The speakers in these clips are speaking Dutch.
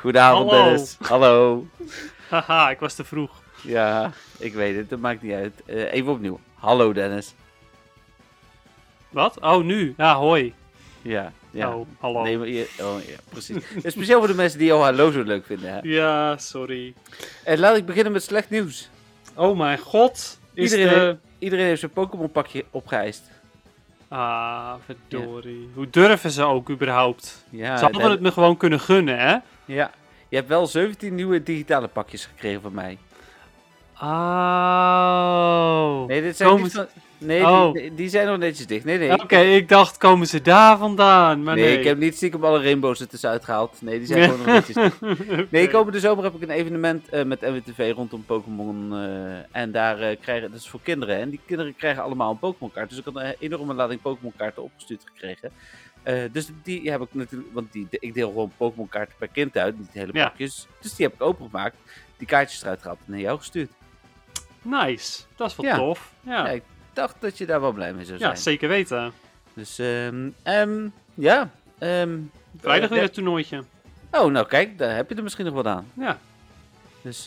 Goedenavond Hallo. Dennis. Hallo. Haha, ik was te vroeg. Ja, ik weet het, dat maakt niet uit. Eh, even opnieuw. Hallo Dennis. Wat? Oh, nu? Ja, hoi. Ja, ja. Oh, hallo. Nee, maar je- oh, ja, precies. Speciaal voor de mensen die jouw hallo zo leuk vinden. Hè? Ja, sorry. En laat ik beginnen met slecht nieuws. Oh mijn god. Is Iedereen, de... iedereen heeft zijn Pokémon pakje opgeëist. Ah, verdorie. Hoe durven ze ook überhaupt? Ja, ze hadden het me gewoon kunnen gunnen, hè? Ja, je hebt wel 17 nieuwe digitale pakjes gekregen van mij. Oh. Nee, dit zijn Komen niet van... Nee, Oh. die, die zijn nog netjes dicht. Nee, nee. Oké, ik dacht, komen ze daar vandaan? Maar nee, nee. ik heb niet stiekem alle rainbows er tussenuit gehaald. Nee, die zijn gewoon nog netjes dicht. Nee, komende zomer heb ik een evenement eh, met NWTV rondom Pokémon. eh, en daar eh, krijgen, dat is voor kinderen. En die kinderen krijgen allemaal een Pokémon kaart. Dus ik had een enorme lading Pokémon kaarten opgestuurd gekregen. Eh, dus die heb ik natuurlijk, want die, ik deel gewoon Pokémon kaarten per kind uit, niet hele Ja. pakjes. Dus die heb ik opengemaakt, die kaartjes eruit gehaald en naar jou gestuurd. Nice. Dat is wel Ja. tof. Ja. Ja, ik dacht dat je daar wel blij mee zou Ja, zijn. zeker weten. Dus ehm, ehm, ja. ehm, Vrijdag eh, weer een toernooitje. Oh, nou kijk, daar heb je er misschien nog wat aan. Ja. Dus,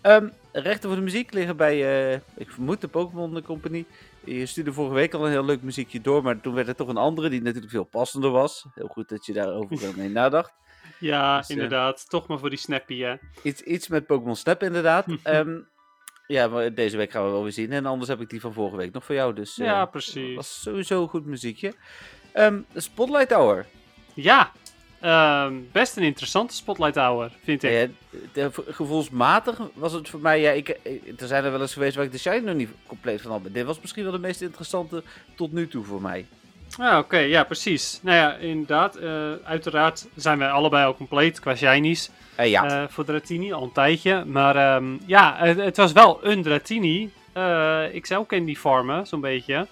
ehm, rechten voor de muziek liggen bij, eh, ik vermoed, de Pokémon Company. Je stuurde vorige week al een heel leuk muziekje door, maar toen werd er toch een andere die natuurlijk veel passender was. Heel goed dat je daarover eh, mee nadacht. Ja, Dus, eh, inderdaad. Toch maar voor die snappy, hè. Iets, iets met Pokémon Snap inderdaad. Ehm, ja, maar deze week gaan we wel weer zien. En anders heb ik die van vorige week nog voor jou. Dus eh, Ja, precies. was sowieso een goed muziekje. Ehm, Spotlight Hour. Ja, ehm, best een interessante Spotlight Hour, vind ik. Ja, de- gevoelsmatig was het voor mij, ja, ik, ik- er zijn er wel eens geweest waar ik de Shine nog niet compleet van had. Maar dit was misschien wel de meest interessante tot nu toe voor mij. Ah, oké, ja, precies. Nou ja, inderdaad. eh, uiteraard zijn wij allebei al compleet qua shinies Eh, ja, eh, voor Dratini, al een tijdje. Maar ehm, ja, het, het was wel een Dratini. Eh ik zou Candy farmen, zo'n beetje.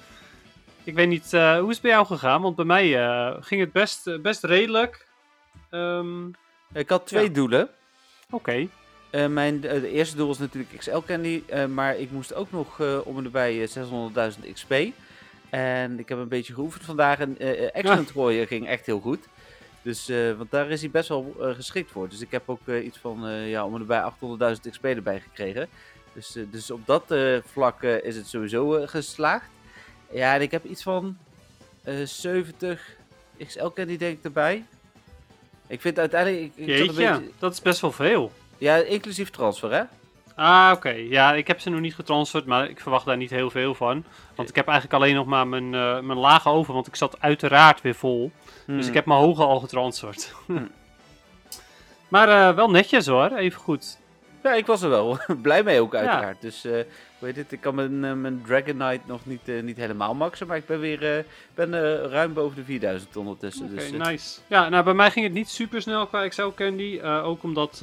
Ik weet niet, eh, hoe is het bij jou gegaan? Want bij mij eh, ging het best, eh, best redelijk. Ehm, ik had twee ja. doelen. Oké, Eh, mijn eh, de eerste doel was natuurlijk XL Candy, eh, maar ik moest ook nog om en erbij eh, 600.000 XP. En ik heb een beetje geoefend vandaag en Excellent gooien ging echt heel goed. Dus, want daar is hij best wel geschikt voor. Dus ik heb ook iets van, ja, om en erbij 800.000 XP erbij gekregen. Dus, dus op dat vlak is het sowieso geslaagd. Ja, en ik heb iets van eh 70 XL Candy denk ik erbij. Ik vind uiteindelijk... Ik, ik zat een jeetje, beetje- dat is best wel veel. ja, inclusief transfer, hè? Ah, oké. Ja, ik heb ze nog niet getransferd, maar ik verwacht daar niet heel veel van. Want ik heb eigenlijk alleen nog maar mijn, eh, mijn lage over, want ik zat uiteraard weer vol. Dus Hmm. ik heb mijn hoge al getransferd. Hmm. maar eh, wel netjes hoor, even goed. Ja, ik was er wel blij mee ook uiteraard. Dus, eh weet het, ik kan mijn, eh, mijn Dragonite nog niet, eh, niet helemaal maxen, maar ik ben weer eh, ben, ruim boven de 4000 ondertussen. Oké, dus, nice. Ja, nou bij mij ging het niet super snel qua Excel Candy. ook omdat,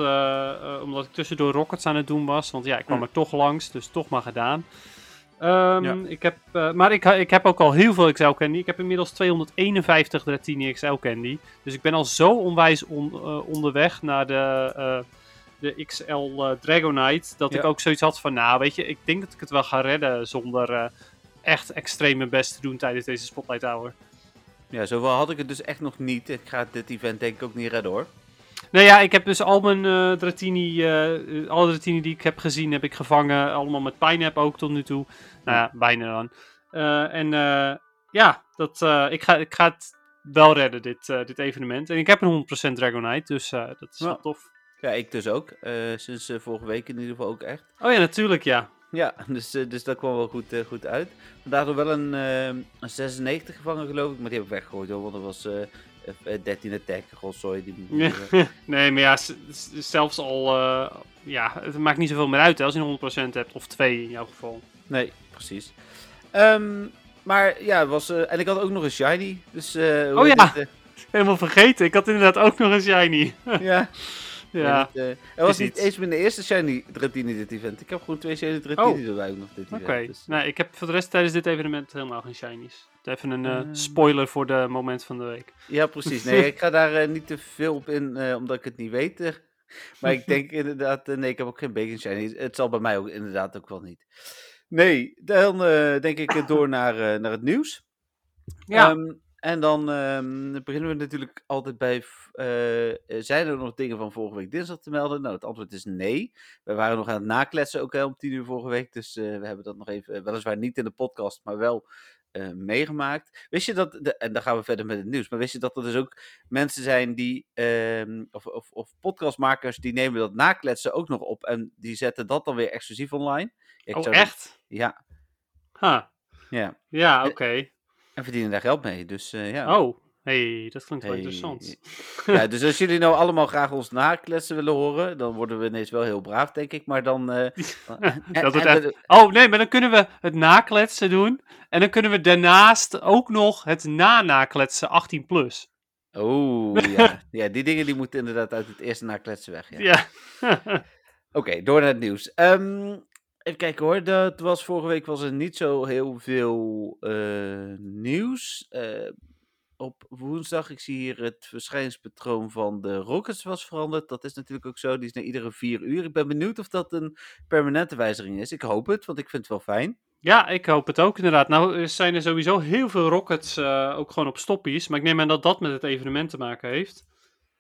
omdat ik tussendoor Rockets aan het doen was. Want ja, ik kwam Hm. er toch langs, dus toch maar gedaan. Ehm, Ja. ik heb, maar ik, ik heb ook al heel veel XL Candy. Ik heb inmiddels 251 Dratini XL Candy. Dus ik ben al zo onwijs on- onderweg naar de, de XL eh, Dragonite. Dat ik ook zoiets had van, nou weet je, ik denk dat ik het wel ga redden zonder eh, echt extreem mijn best te doen tijdens deze Spotlight Hour. ja, zoveel had ik het dus echt nog niet. Ik ga dit event denk ik ook niet redden hoor. Nou ja, ik heb dus al mijn eh Dratini, alle Dratini die ik heb gezien, heb ik gevangen. Allemaal met Pineapple ook tot nu toe. Nou ja, bijna dan. En ja, dat, ik, ga, ik ga het wel redden, dit, dit evenement. En ik heb een 100% Dragonite, dus dat is Ja. wel tof. Ja, ik dus ook. Eh, sinds eh, vorige week in ieder geval ook echt. Oh ja, natuurlijk, ja. Ja, dus, eh, dus dat kwam wel goed, goed uit. Vandaag nog wel een, een 96 gevangen geloof ik, maar die heb ik weggegooid hoor, want dat was eh, eh, 13 attack, rotzooi. Die, nee, maar ja, zelfs al, ja, het maakt niet zoveel meer uit hè, als je een 100% hebt, of 2 in jouw geval. Nee, precies. Ehm, maar ja, was, en ik had ook nog een shiny. Dus, Oh ja. Helemaal vergeten, ik had inderdaad ook nog een shiny. ja. ja, En het, eh, was niet eens mijn eerste shiny Dratini dit event. Ik heb gewoon twee shiny Dratini Oh. erbij nog dit Oké, event. Dus, nee, ik heb voor de rest tijdens dit evenement helemaal geen shinies. Even een eh, spoiler voor de moment van de week. Ja, precies. Nee, ik ga daar eh, niet te veel op in, eh, omdat ik het niet weet. eh. maar ik denk inderdaad, eh, nee, ik heb ook geen bacon shiny. Het zal bij mij ook inderdaad ook wel niet. Nee, dan eh, denk ik eh, door naar, eh, naar het nieuws. Ja, Ehm, En dan ehm, beginnen we natuurlijk altijd bij. eh, zijn er nog dingen van vorige week dinsdag te melden? Nou, het antwoord is nee. We waren nog aan het nakletsen, ook hè, om tien uur vorige week. Dus eh, we hebben dat nog even, weliswaar niet in de podcast, maar wel eh, meegemaakt. Wist je dat, de, en dan gaan we verder met het nieuws, maar wist je dat er dus ook mensen zijn die, ehm, of, of, of podcastmakers, die nemen dat nakletsen ook nog op en die zetten dat dan weer exclusief online? Ik Oh, dat- echt? ja, Huh. ja. Ja, oké. En verdienen daar geld mee. Dus eh, ja. Oh, hey, dat klinkt wel Hey. interessant. ja. Dus als jullie nou allemaal graag ons nakletsen willen horen, dan worden we ineens wel heel braaf, denk ik. Maar dan. Dat en echt- Oh, nee, maar dan kunnen we het nakletsen doen. En dan kunnen we daarnaast ook nog het na-nakletsen 18 plus. Oh, ja. ja, die dingen die moeten inderdaad uit het eerste nakletsen weg. Ja. Ja. Oké, door naar het nieuws. Ehm, even kijken hoor. Dat was, vorige week was er niet zo heel veel eh, nieuws. Eh, op woensdag, ik zie hier het verschijningspatroon van de Rockets was veranderd. Dat is natuurlijk ook zo. Die is na iedere vier uur. Ik ben benieuwd of dat een permanente wijziging is. Ik hoop het, want ik vind het wel fijn. ja, ik hoop het ook inderdaad. Nou zijn er sowieso heel veel rockets eh, ook gewoon op stoppies. Maar ik neem aan dat dat met het evenement te maken heeft.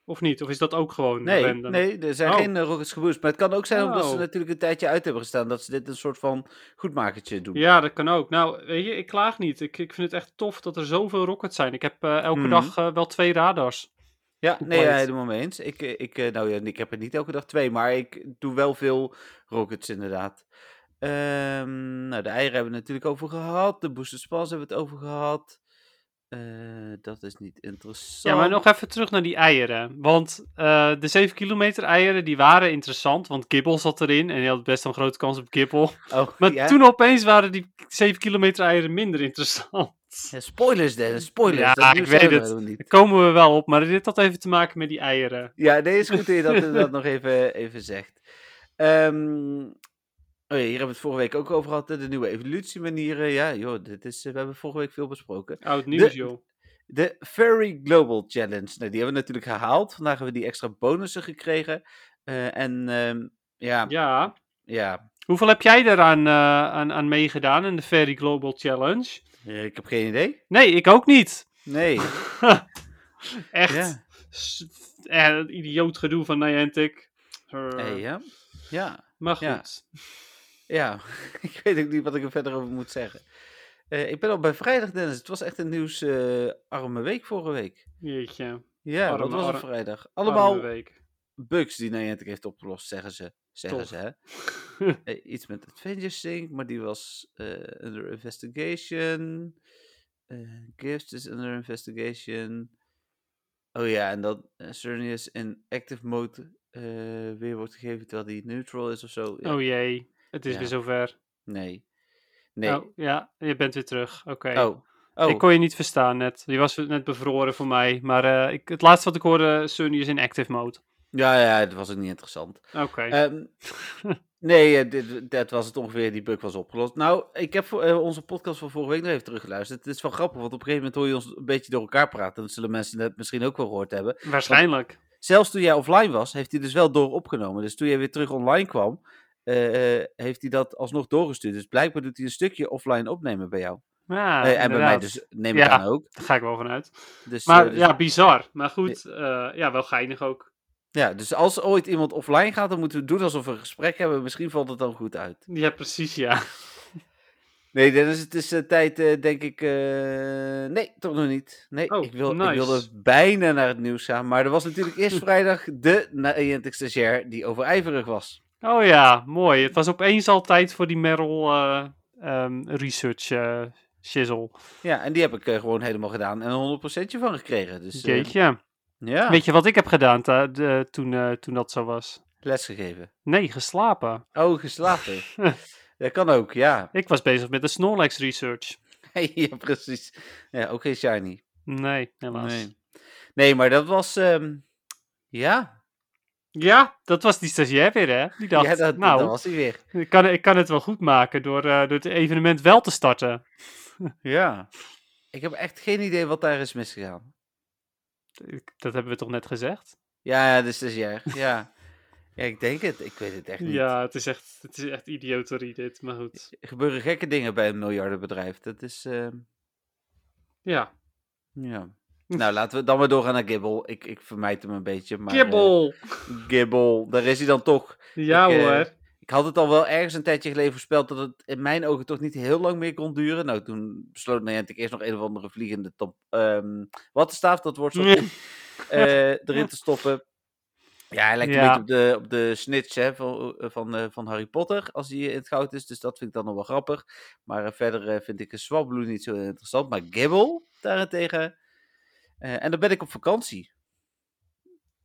Of niet? Of is dat ook gewoon Nee, random? nee er zijn Oh. geen eh, Rockets geboost. Maar het kan ook zijn omdat ze Oh. natuurlijk een tijdje uit hebben gestaan. Dat ze dit een soort van goedmakertje doen. Ja, dat kan ook. Nou, weet je, ik klaag niet. Ik, ik vind het echt tof dat er zoveel rockets zijn. Ik heb eh, elke Mhm. dag eh, wel twee radars. Ja, nee, ja, helemaal mee eens. Ik, ik, nou ja, ik heb er niet elke dag twee, maar ik doe wel veel rockets inderdaad. Ehm, nou, de eieren hebben we het natuurlijk over gehad. De booster spas hebben we het over gehad. Eh, dat is niet interessant. Ja, maar nog even terug naar die eieren. Want eh, de 7 kilometer eieren, die waren interessant. Want Gibbel zat erin en die had best een grote kans op Gibbel. Oh, Maar ja? toen opeens waren die 7 kilometer eieren minder interessant. Ja, spoilers, Dennis, spoilers. Ja, dat ik weet het. niet. Daar komen we wel op. Maar dit had even te maken met die eieren. Ja, nee, is goed dat je dat nog even, even zegt. Ehm, oh ja, hier hebben we het vorige week ook over gehad, de nieuwe evolutiemanieren. Ja, joh, dit is, eh, we hebben vorige week veel besproken. Oud nieuws, De- joh. De Furry Global Challenge. Nou, die hebben we natuurlijk gehaald. Vandaag hebben we die extra bonussen gekregen. Eh, en ehm, ja, ja. Ja. Hoeveel heb jij daaraan eh, aan, aan meegedaan in de Very Global Challenge? ik heb geen idee. Nee, ik ook niet. Nee. Echt. Ja. Idioot gedoe van Niantic. Eh, Eh, ja. Ja. Maar goed. Ja. ik weet ook niet wat ik er verder over moet zeggen. Eh, ik ben al bij vrijdag, Dennis. Het was echt een nieuwsarme week vorige week. Jeetje. Ja, wat Arme, was er arme- vrijdag? Arme Allemaal week. bugs die Niantic heeft opgelost, zeggen ze. Zeggen Tof. ze, hè? Eh, iets met Adventure Sync, maar die was eh, under investigation. Eh Gifts is under investigation. Oh ja, en dat Cernius in active mode eh, weer wordt gegeven terwijl die neutral is of zo. Ja, Oh jee, het is Ja. weer zover. Nee. Nee. Oh, ja, je bent weer terug. Oké. Oh. Oh. Ik kon je niet verstaan net. Je was net bevroren voor mij. Maar eh, ik, het laatste wat ik hoorde, Sunny is in active mode. Ja, ja, dat was ook niet interessant. Oké. Ehm, nee, eh, dit, dat was het ongeveer. Die bug was opgelost. Nou, ik heb voor, eh, onze podcast van vorige week nog even teruggeluisterd. Het is wel grappig, want op een gegeven moment hoor je ons een beetje door elkaar praten. Dat zullen mensen net misschien ook wel gehoord hebben. Waarschijnlijk. Zelfs toen jij offline was, heeft hij dus wel door opgenomen. Dus toen jij weer terug online kwam, eh, eh, heeft hij dat alsnog doorgestuurd. Dus blijkbaar doet hij een stukje offline opnemen bij jou. Ja, Eh, en bij mij dus, neem ik Ja. aan ook. Daar ga ik wel vanuit. Dus, Maar dus- ja, bizar. Maar goed, ja, wel geinig ook. ja, dus als ooit iemand offline gaat, dan moeten we doen alsof we een gesprek hebben. Misschien valt het dan goed uit. Ja, precies, ja. Nee, Dennis, het is eh, tijd, eh, denk ik. Nee, toch nog niet. Nee, Oh, ik, wil, nice. ik wilde bijna naar het nieuws gaan. Maar er was natuurlijk eerst vrijdag de Niantic stagiair die overijverig was. Oh ja, mooi. Het was opeens al tijd voor die Merrill eh, ehm, research eh shizzle. Ja, en die heb ik eh, gewoon helemaal gedaan en een 100% van gekregen. Dus Jeetje. ja, Weet je wat ik heb gedaan de- toen, toen dat zo was? lesgegeven. Nee, geslapen. Oh, geslapen. dat kan ook, ja. Ik was bezig met de Snorlax research. ja, precies. Ja, ook geen shiny. Nee, helaas. Nee. nee, maar dat was, ehm, ja. Ja, dat was die stagiair weer, hè? Die dacht, ja, dat, nou, dat was hij weer. ik, kan, ik kan het wel goed maken door, eh, door het evenement wel te starten. Ja. Ik heb echt geen idee wat daar is misgegaan. Dat hebben we toch net gezegd? Ja, de stagiair. Ja. ja, ik denk het. Ik weet het echt niet. Ja, het is echt, het is echt idioterie dit, maar goed. Er gebeuren gekke dingen bij een miljardenbedrijf. Dat is, ehm, Ja, Ja. Nou, laten we dan maar doorgaan naar Gibble. Ik, ik vermijd hem een beetje. Maar, eh! Gibble, daar is hij dan toch. ja ik, eh, hoor. Ik had het al wel ergens een tijdje geleden voorspeld dat het in mijn ogen toch niet heel lang meer kon duren. Nou, toen besloot Niantic eerst nog een of andere vliegende top. ehm wattenstaaf, dat wordt zo goed, eh, erin te stoppen. Ja, hij lijkt een beetje op de, op de snitch hè, van, van, van Harry Potter als hij in het goud is. Dus dat vind ik dan nog wel grappig. Maar verder vind ik een Swablu niet zo interessant. Maar Gibble daarentegen. Eh, en dan ben ik op vakantie.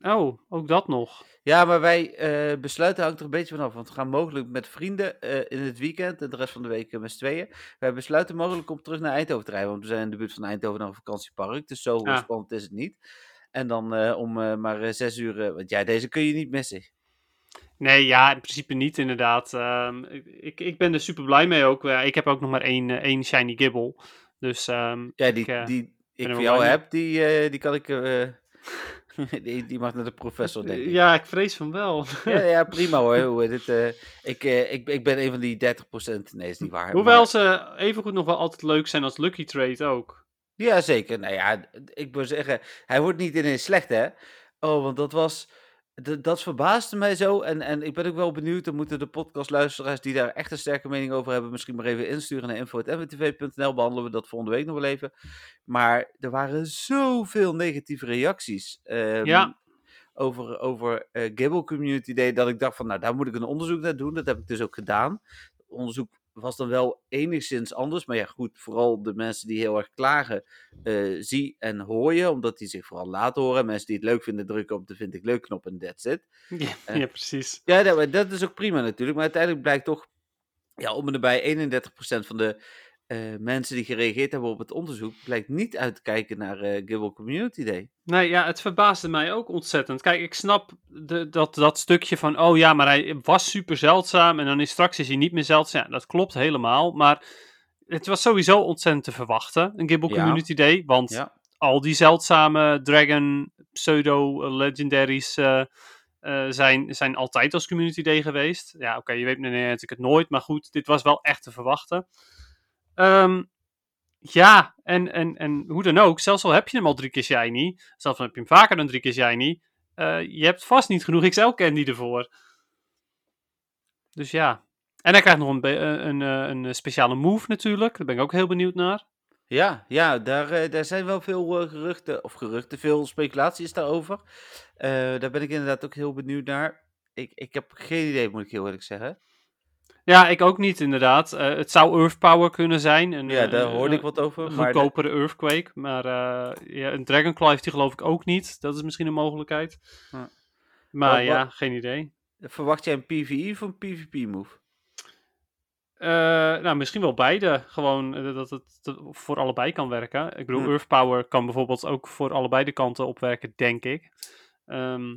Oh, ook dat nog. Ja, maar wij eh, besluiten hangt er een beetje vanaf. Want we gaan mogelijk met vrienden eh, in het weekend en de rest van de week met z'n tweeën. Wij besluiten mogelijk om terug naar Eindhoven te rijden. Want we zijn in de buurt van Eindhoven naar een vakantiepark. Dus zo Ah. spannend is het niet. En dan om maar zes uur. want ja, deze kun je niet missen. Nee, ja, in principe niet inderdaad. Ehm, ik, ik ben er super blij mee ook. Ik heb ook nog maar één, één shiny gibble. Dus ehm, Ja, die ik, die ik voor jou heb, die, eh, die kan ik. eh, die, die mag naar de professor, denk ik. ja, ik vrees van wel. Ja, ja, prima hoor. Hoe het, eh, ik, ik, ik ben een van die 30%. Nee, is niet waar. Hoewel maar- ze evengoed nog wel altijd leuk zijn als Lucky Trade ook. Ja, zeker. Nou ja, ik wil zeggen, hij wordt niet ineens slecht, hè? Oh, want dat was. D- Dat verbaasde mij zo. En, en ik ben ook wel benieuwd. Dan moeten de podcastluisteraars die daar echt een sterke mening over hebben. misschien maar even insturen naar info.mwtv.nl. Behandelen we dat volgende week nog wel even. Maar er waren zoveel negatieve reacties. ehm, Ja. Over, over eh Gibble Community Day. Dat ik dacht van, nou, daar moet ik een onderzoek naar doen. Dat heb ik dus ook gedaan. Onderzoek was dan wel enigszins anders. Maar ja, goed, vooral de mensen die heel erg klagen, eh, zie en hoor je. Omdat die zich vooral laten horen. Mensen die het leuk vinden, drukken op de vind ik leuk knop en that's it. Ja, Eh. ja precies. Ja, dat, dat is ook prima natuurlijk. Maar uiteindelijk blijkt toch, ja, om en nabij 31% van de eh, mensen die gereageerd hebben op het onderzoek, blijkt niet uit te kijken naar eh Gibble Community Day. Nee, ja, het verbaasde mij ook ontzettend. Kijk, ik snap de, dat, dat stukje van, oh ja, maar hij was super zeldzaam en dan is straks is hij niet meer zeldzaam. Ja, dat klopt helemaal, maar het was sowieso ontzettend te verwachten, een Gibble Ja. Community Day, want Ja. al die zeldzame Dragon pseudo-legendaries eh, zijn, zijn altijd als Community Day geweest. Ja, oké, je weet natuurlijk het nooit, maar goed, dit was wel echt te verwachten. Ehm, ja, en, en, en hoe dan ook, zelfs al heb je hem al drie keer shiny, zelfs al heb je hem vaker dan drie keer shiny, eh, je hebt vast niet genoeg XL-candy ervoor. Dus ja. En hij krijgt nog een, eh, een, eh, een speciale move natuurlijk, daar ben ik ook heel benieuwd naar. Ja, ja daar, daar zijn wel veel geruchten, of geruchten, veel speculaties daarover. Daar ben ik inderdaad ook heel benieuwd naar. Ik, ik heb geen idee, moet ik heel eerlijk zeggen. Ja, ik ook niet inderdaad. Eh, het zou Earth Power kunnen zijn. Een, Ja, eh, daar een- hoorde ik wat over. Een Maar goedkopere Earthquake. Maar eh, ja, een Dragonclaw heeft hij geloof ik ook niet. Dat is misschien een mogelijkheid. Maar Wat- ja, wat- geen idee. verwacht jij een PvE of een PvP-move? Eh, nou, misschien wel beide. Gewoon eh, dat het voor allebei kan werken. Ik bedoel. Earth Power kan bijvoorbeeld ook voor allebei de kanten opwerken, denk ik. Ehm,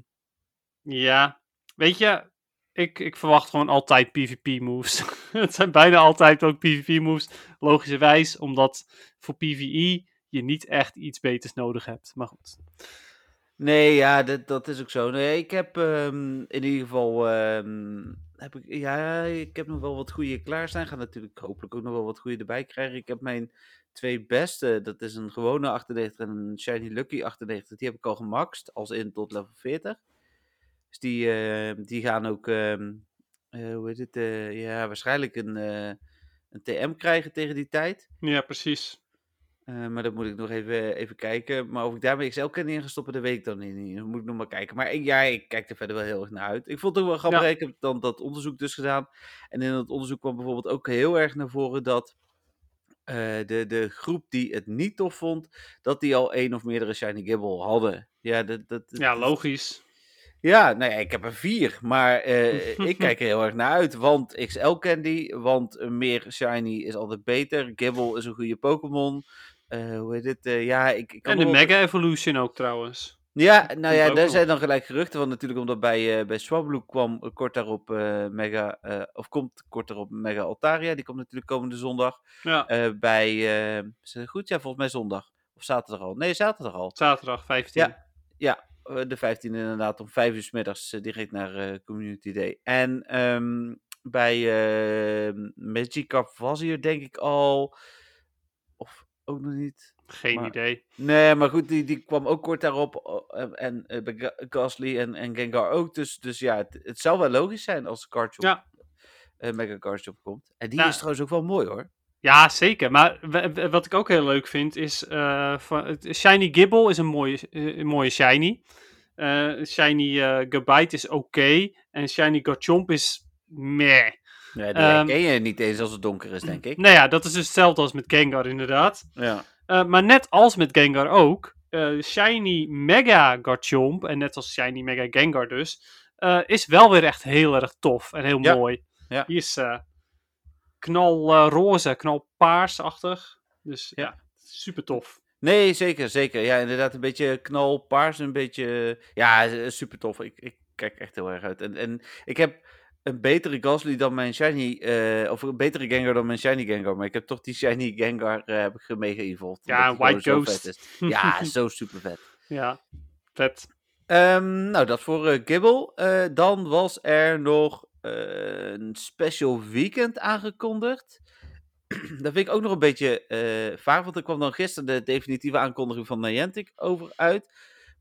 ja, weet je, ik, ik verwacht gewoon altijd PvP-moves. het zijn bijna altijd ook PvP-moves, logischerwijs, omdat voor PvE je niet echt iets beters nodig hebt. Maar goed. Nee, ja, dat, dat is ook zo. Nee, ik heb ehm, in ieder geval. ehm, heb ik, ja, ik heb nog wel wat goede klaarstaan. Ga natuurlijk hopelijk ook nog wel wat goede erbij krijgen. Ik heb mijn twee beste. Dat is een gewone 98 en een Shiny Lucky 98. Die heb ik al gemaxt, als in tot level 40. Dus die, ehm, die gaan ook. ehm, eh, hoe heet het? eh, ja, waarschijnlijk een, eh, een TM krijgen tegen die tijd. Ja, precies. Maar dat moet ik nog even, even kijken. Maar of ik daarmee XL kan in ga stoppen, dat weet ik dan niet. Dat moet ik nog maar kijken. Maar ik, ja, ik kijk er verder wel heel erg naar uit. Ik vond het ook wel grappig. Ja. Ik heb dan dat onderzoek dus gedaan. En in dat onderzoek kwam bijvoorbeeld ook heel erg naar voren dat de, de groep die het niet tof vond, dat die al één of meerdere Shiny Gibble hadden. Ja, dat, dat, Ja, logisch. Ja, nou ja, ik heb er vier. Maar eh, ik kijk er heel erg naar uit. Want XL Candy, want meer Shiny is altijd beter. Gibble is een goede Pokémon. Eh, hoe heet het? Eh, ja, ik, ik kan En de wel- Mega Evolution ook trouwens. Ja, nou ja, daar zijn dan gelijk geruchten van natuurlijk, omdat bij, eh bij Swablu kwam kort daarop Mega, of komt kort daarop Mega Altaria, die komt natuurlijk komende zondag. Ja, bij, is het goed? Ja, volgens mij zondag. Of zaterdag al? Nee, zaterdag al. zaterdag 15. Ja. Ja, de 15 inderdaad, om 5 uur 's middags eh, direct naar eh, Community Day. En ehm, bij eh Magikarp was hier denk ik al, of ook nog niet. Geen Maar- idee. Nee, maar goed, die, die kwam ook kort daarop. En, en eh, bij Ga- Gasly en, en Gengar ook. Dus, dus ja, het, het zou wel logisch zijn als Cardshop, Ja. eh, Mega Cardshop komt. En die Nou, is trouwens ook wel mooi hoor. Ja, zeker. Maar wat ik ook heel leuk vind is... eh, van, Shiny Gibble is een mooie, eh, een mooie Shiny. Eh, shiny eh Gabite is oké. En Shiny Garchomp is meh. Ja, die Ehm, herken je niet eens als het donker is, denk ik. Nou ja, dat is dus hetzelfde als met Gengar inderdaad. Ja. Maar net als met Gengar ook, Shiny Mega Garchomp, en net als Shiny Mega Gengar dus, is wel weer echt heel erg tof en heel Ja. mooi. Ja. Die is knalroze, knalpaarsachtig. Dus ja, Ja. super tof. Nee, zeker, zeker. Ja, inderdaad, een beetje knalpaars, een beetje... Ja, eh, super tof. Ik, ik kijk echt heel erg uit. En, en ik heb een betere Gasly dan mijn Shiny... eh, of een betere Gengar dan mijn Shiny Gengar. Maar ik heb toch die Shiny Gengar eh, heb ik mega evolved. Ja, White Ghost. Ja, zo super vet. Ja, vet. Ehm, nou, dat voor eh, Gibble. Eh, dan was er nog eh, een special weekend aangekondigd. Daar vind ik ook nog een beetje eh vaag, want er kwam dan gisteren de definitieve aankondiging van Niantic over uit.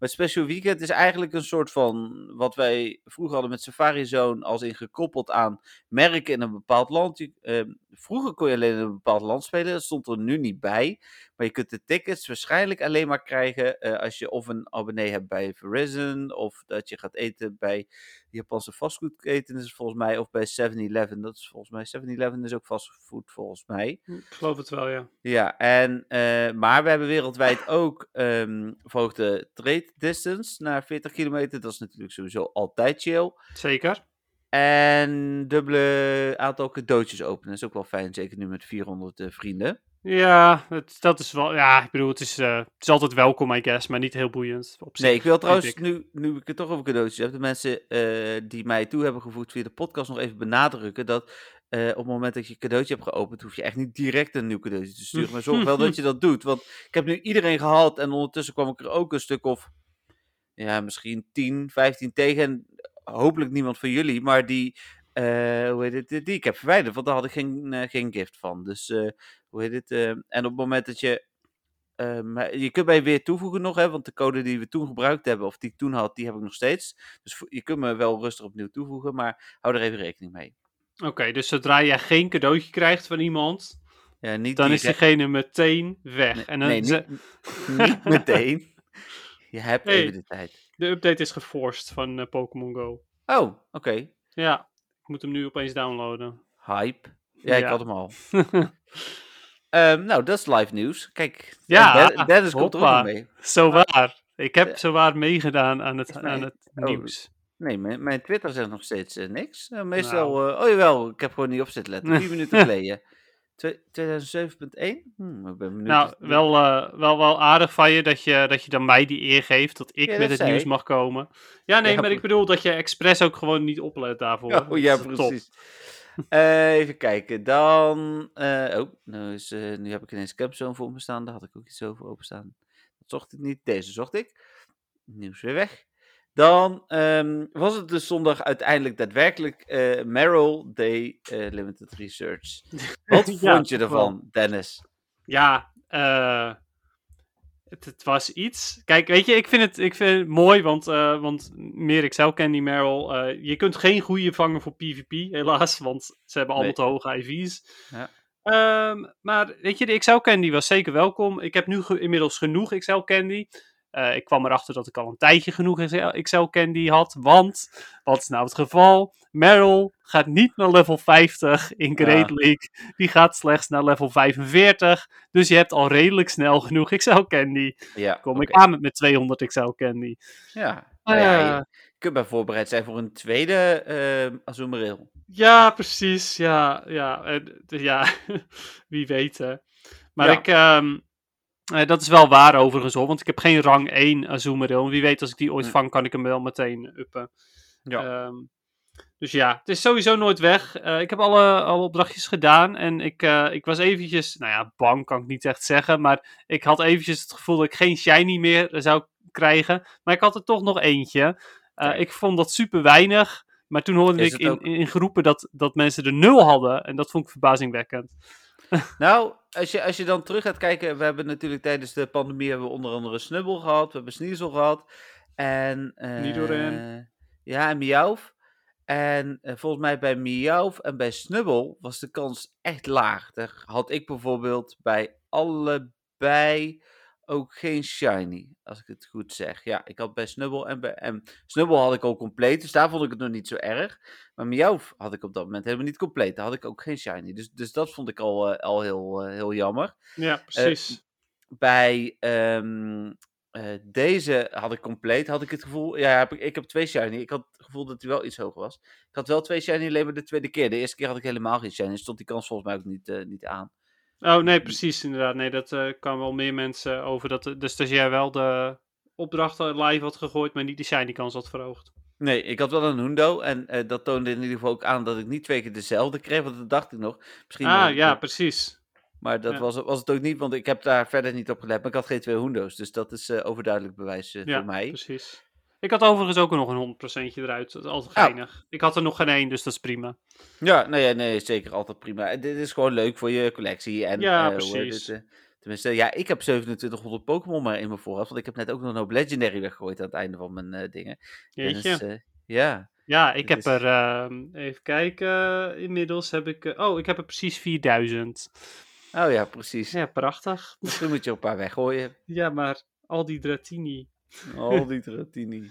Maar Special Weekend is eigenlijk een soort van wat wij vroeger hadden met Safari Zone, als in gekoppeld aan merken in een bepaald land. Je, eh, vroeger kon je alleen in een bepaald land spelen, dat stond er nu niet bij. Maar je kunt de tickets waarschijnlijk alleen maar krijgen eh, als je of een abonnee hebt bij Verizon, of dat je gaat eten bij de Japanse fastfoodketen, is volgens mij, of bij 7-Eleven. Dat is volgens mij, 7-Eleven is ook fastfood volgens mij. Ik geloof het wel, ja. Ja, en, eh, maar we hebben wereldwijd ook ehm verhoogde trade distance naar 40 kilometer. Dat is natuurlijk sowieso altijd chill. Zeker. En dubbele aantal cadeautjes openen. Dat is ook wel fijn, zeker nu met 400 eh, vrienden. Ja, het, dat is wel. Ja, ik bedoel, het is, eh, het is altijd welkom, I guess, maar niet heel boeiend. Op zich, Nee, ik wil trouwens, ik. nu, nu ik het toch over cadeautjes heb, de mensen eh, die mij toe hebben gevoegd via de podcast nog even benadrukken dat eh, op het moment dat je cadeautje hebt geopend, hoef je echt niet direct een nieuw cadeautje te sturen. Maar zorg wel dat je dat doet. Want ik heb nu iedereen gehad en ondertussen kwam ik er ook een stuk of, ja, misschien 10, 15 tegen. En hopelijk niemand van jullie, maar die, hoe heet het, die, ik heb verwijderd, want daar had ik geen, geen gift van. Dus, hoe heet het, eh, en op het moment dat je Ehm, je kunt mij weer toevoegen nog, hè, want de code die we toen gebruikt hebben, of die ik toen had, die heb ik nog steeds. Dus je kunt me wel rustig opnieuw toevoegen, maar hou er even rekening mee. Oké, dus zodra jij geen cadeautje krijgt van iemand, Ja, niet dan is diegene meteen weg. Nee, en dan nee, ze- niet, niet meteen. Je hebt Hey. even de tijd. de update is geforced van eh, Pokémon Go. Oh, oké. Ja, ik moet hem nu opeens downloaden. Hype. Ja, ik Ja. had hem al. Ehm, nou, dat is live nieuws. Kijk, Ja, Den- Dennis komt er ook mee. Zo waar. Ik heb Ja. zo waar meegedaan aan het, Is aan het oh. nieuws. Nee, mijn, mijn Twitter zegt nog steeds eh, niks. Eh, meestal, eh, oh jawel, ik heb gewoon niet op zitten letten. Vier minuten geleden. Twe- 2007.1? Hm, ik ben benieuwd. Nou, wel, wel, wel aardig van je dat, je dat je dan mij die eer geeft dat ik Ja, met dat het nieuws ik. mag komen. Ja, nee, Ja, maar ik bedoel dat je expres ook gewoon niet oplet daarvoor. Oh ja, is top. Eh, even kijken, dan... eh, oh, nou, is, eh, nu heb ik ineens Capzone voor me staan. Daar had ik ook iets over openstaan. Dat zocht ik niet, deze zocht ik. Nieuws weer weg. Dan ehm, was het dus zondag uiteindelijk daadwerkelijk Merrill Day Limited Research. Wat Ja, vond je ervan, Dennis? Ja, eh, het, het was iets. Kijk, weet je, ik vind het, ik vind het mooi, want, eh, want meer Excel Candy Meryl. eh, je kunt geen goede vangen voor PvP, helaas, want ze hebben allemaal te hoge IV's. Ja. Ehm, maar weet je, de Excel Candy was zeker welkom. Ik heb nu ge- inmiddels genoeg Excel Candy. Eh, ik kwam erachter dat ik al een tijdje genoeg Excel Candy had. Want, wat is nou het geval? Meryl gaat niet naar level 50 in Great Ja. League. Die gaat slechts naar level 45. Dus je hebt al redelijk snel genoeg Excel Candy. Ja, Kom ik aan met mijn 200 Excel Candy. Ja, nou ja, je Eh, kunt bij voorbereid zijn voor een tweede uh, Azumarill. ja, precies. Ja, ja, eh, ja. wie weet. hè. Maar Ja. ik, ehm, eh, dat is wel waar overigens hoor, want ik heb geen rang 1 Azumarill. Wie weet als ik die ooit Hm. vang, kan ik hem wel meteen uppen. Ja. Ehm, dus ja, het is sowieso nooit weg. Eh, ik heb alle, alle opdrachtjes gedaan en ik, eh, ik was eventjes, nou ja, bang kan ik niet echt zeggen, maar ik had eventjes het gevoel dat ik geen shiny meer zou krijgen. Maar ik had er toch nog eentje. Eh, ik vond dat super weinig, maar toen hoorde Is ik het in, ook? in, in groepen dat, dat mensen er nul hadden en dat vond ik verbazingwekkend. Nou, als je, als je dan terug gaat kijken, we hebben natuurlijk tijdens de pandemie hebben we onder andere Snubbel gehad, we hebben Sneasel gehad en... eh, Nidoran. Ja, en Miauw. En eh, volgens mij bij Miauw en bij Snubbel was de kans echt laag. Daar had ik bijvoorbeeld bij allebei ook geen shiny, als ik het goed zeg. Ja, ik had bij Snubbel en bij... En Snubbel had ik al compleet, dus daar vond ik het nog niet zo erg. Maar Miauw had ik op dat moment helemaal niet compleet. Daar had ik ook geen shiny. Dus, dus dat vond ik al, eh, al heel, eh, heel jammer. Ja, precies. Bij ehm, eh, deze had ik compleet, had ik het gevoel... Ja, heb ik, ik heb twee shiny. Ik had het gevoel dat hij wel iets hoger was. Ik had wel twee shiny, alleen maar de tweede keer. De eerste keer had ik helemaal geen shiny. Stond die kans volgens mij ook niet, eh, niet aan. Oh, nee, precies, inderdaad. Nee, dat eh kan wel meer mensen over. Dat, de- dus dat jij wel de opdrachten live had gegooid, maar niet de shiny kans had verhoogd. Nee, ik had wel een Hundo. En eh, dat toonde in ieder geval ook aan dat ik niet twee keer dezelfde kreeg. Want dat dacht ik nog. Misschien Ah, dat- ja, precies. maar dat ja. was, was het ook niet, want ik heb daar verder niet op gelet. Maar ik had geen twee Hundo's. Dus dat is eh, overduidelijk bewijs eh, Ja, voor mij. precies. Ik had overigens ook nog een 100% eruit. Dat is altijd Oh. geinig. Ik had er nog geen één, dus dat is prima. Ja, nee, ja, nee, zeker altijd prima. En dit is gewoon leuk voor je collectie. En, Ja, eh, heet precies. eh, tenminste, ja, ik heb 2700 Pokémon maar in mijn voorraad. Want ik heb net ook nog een hoop Legendary weggegooid aan het einde van mijn eh, dingen. En Jeetje. dus, eh, ja, Ja, ik heb er, ehm, even kijken, inmiddels heb ik, eh, oh, ik heb er precies 4000. oh ja, precies. Ja, prachtig. Misschien moet je er een paar weggooien. Ja, maar al die Dratini. Al die Dratini.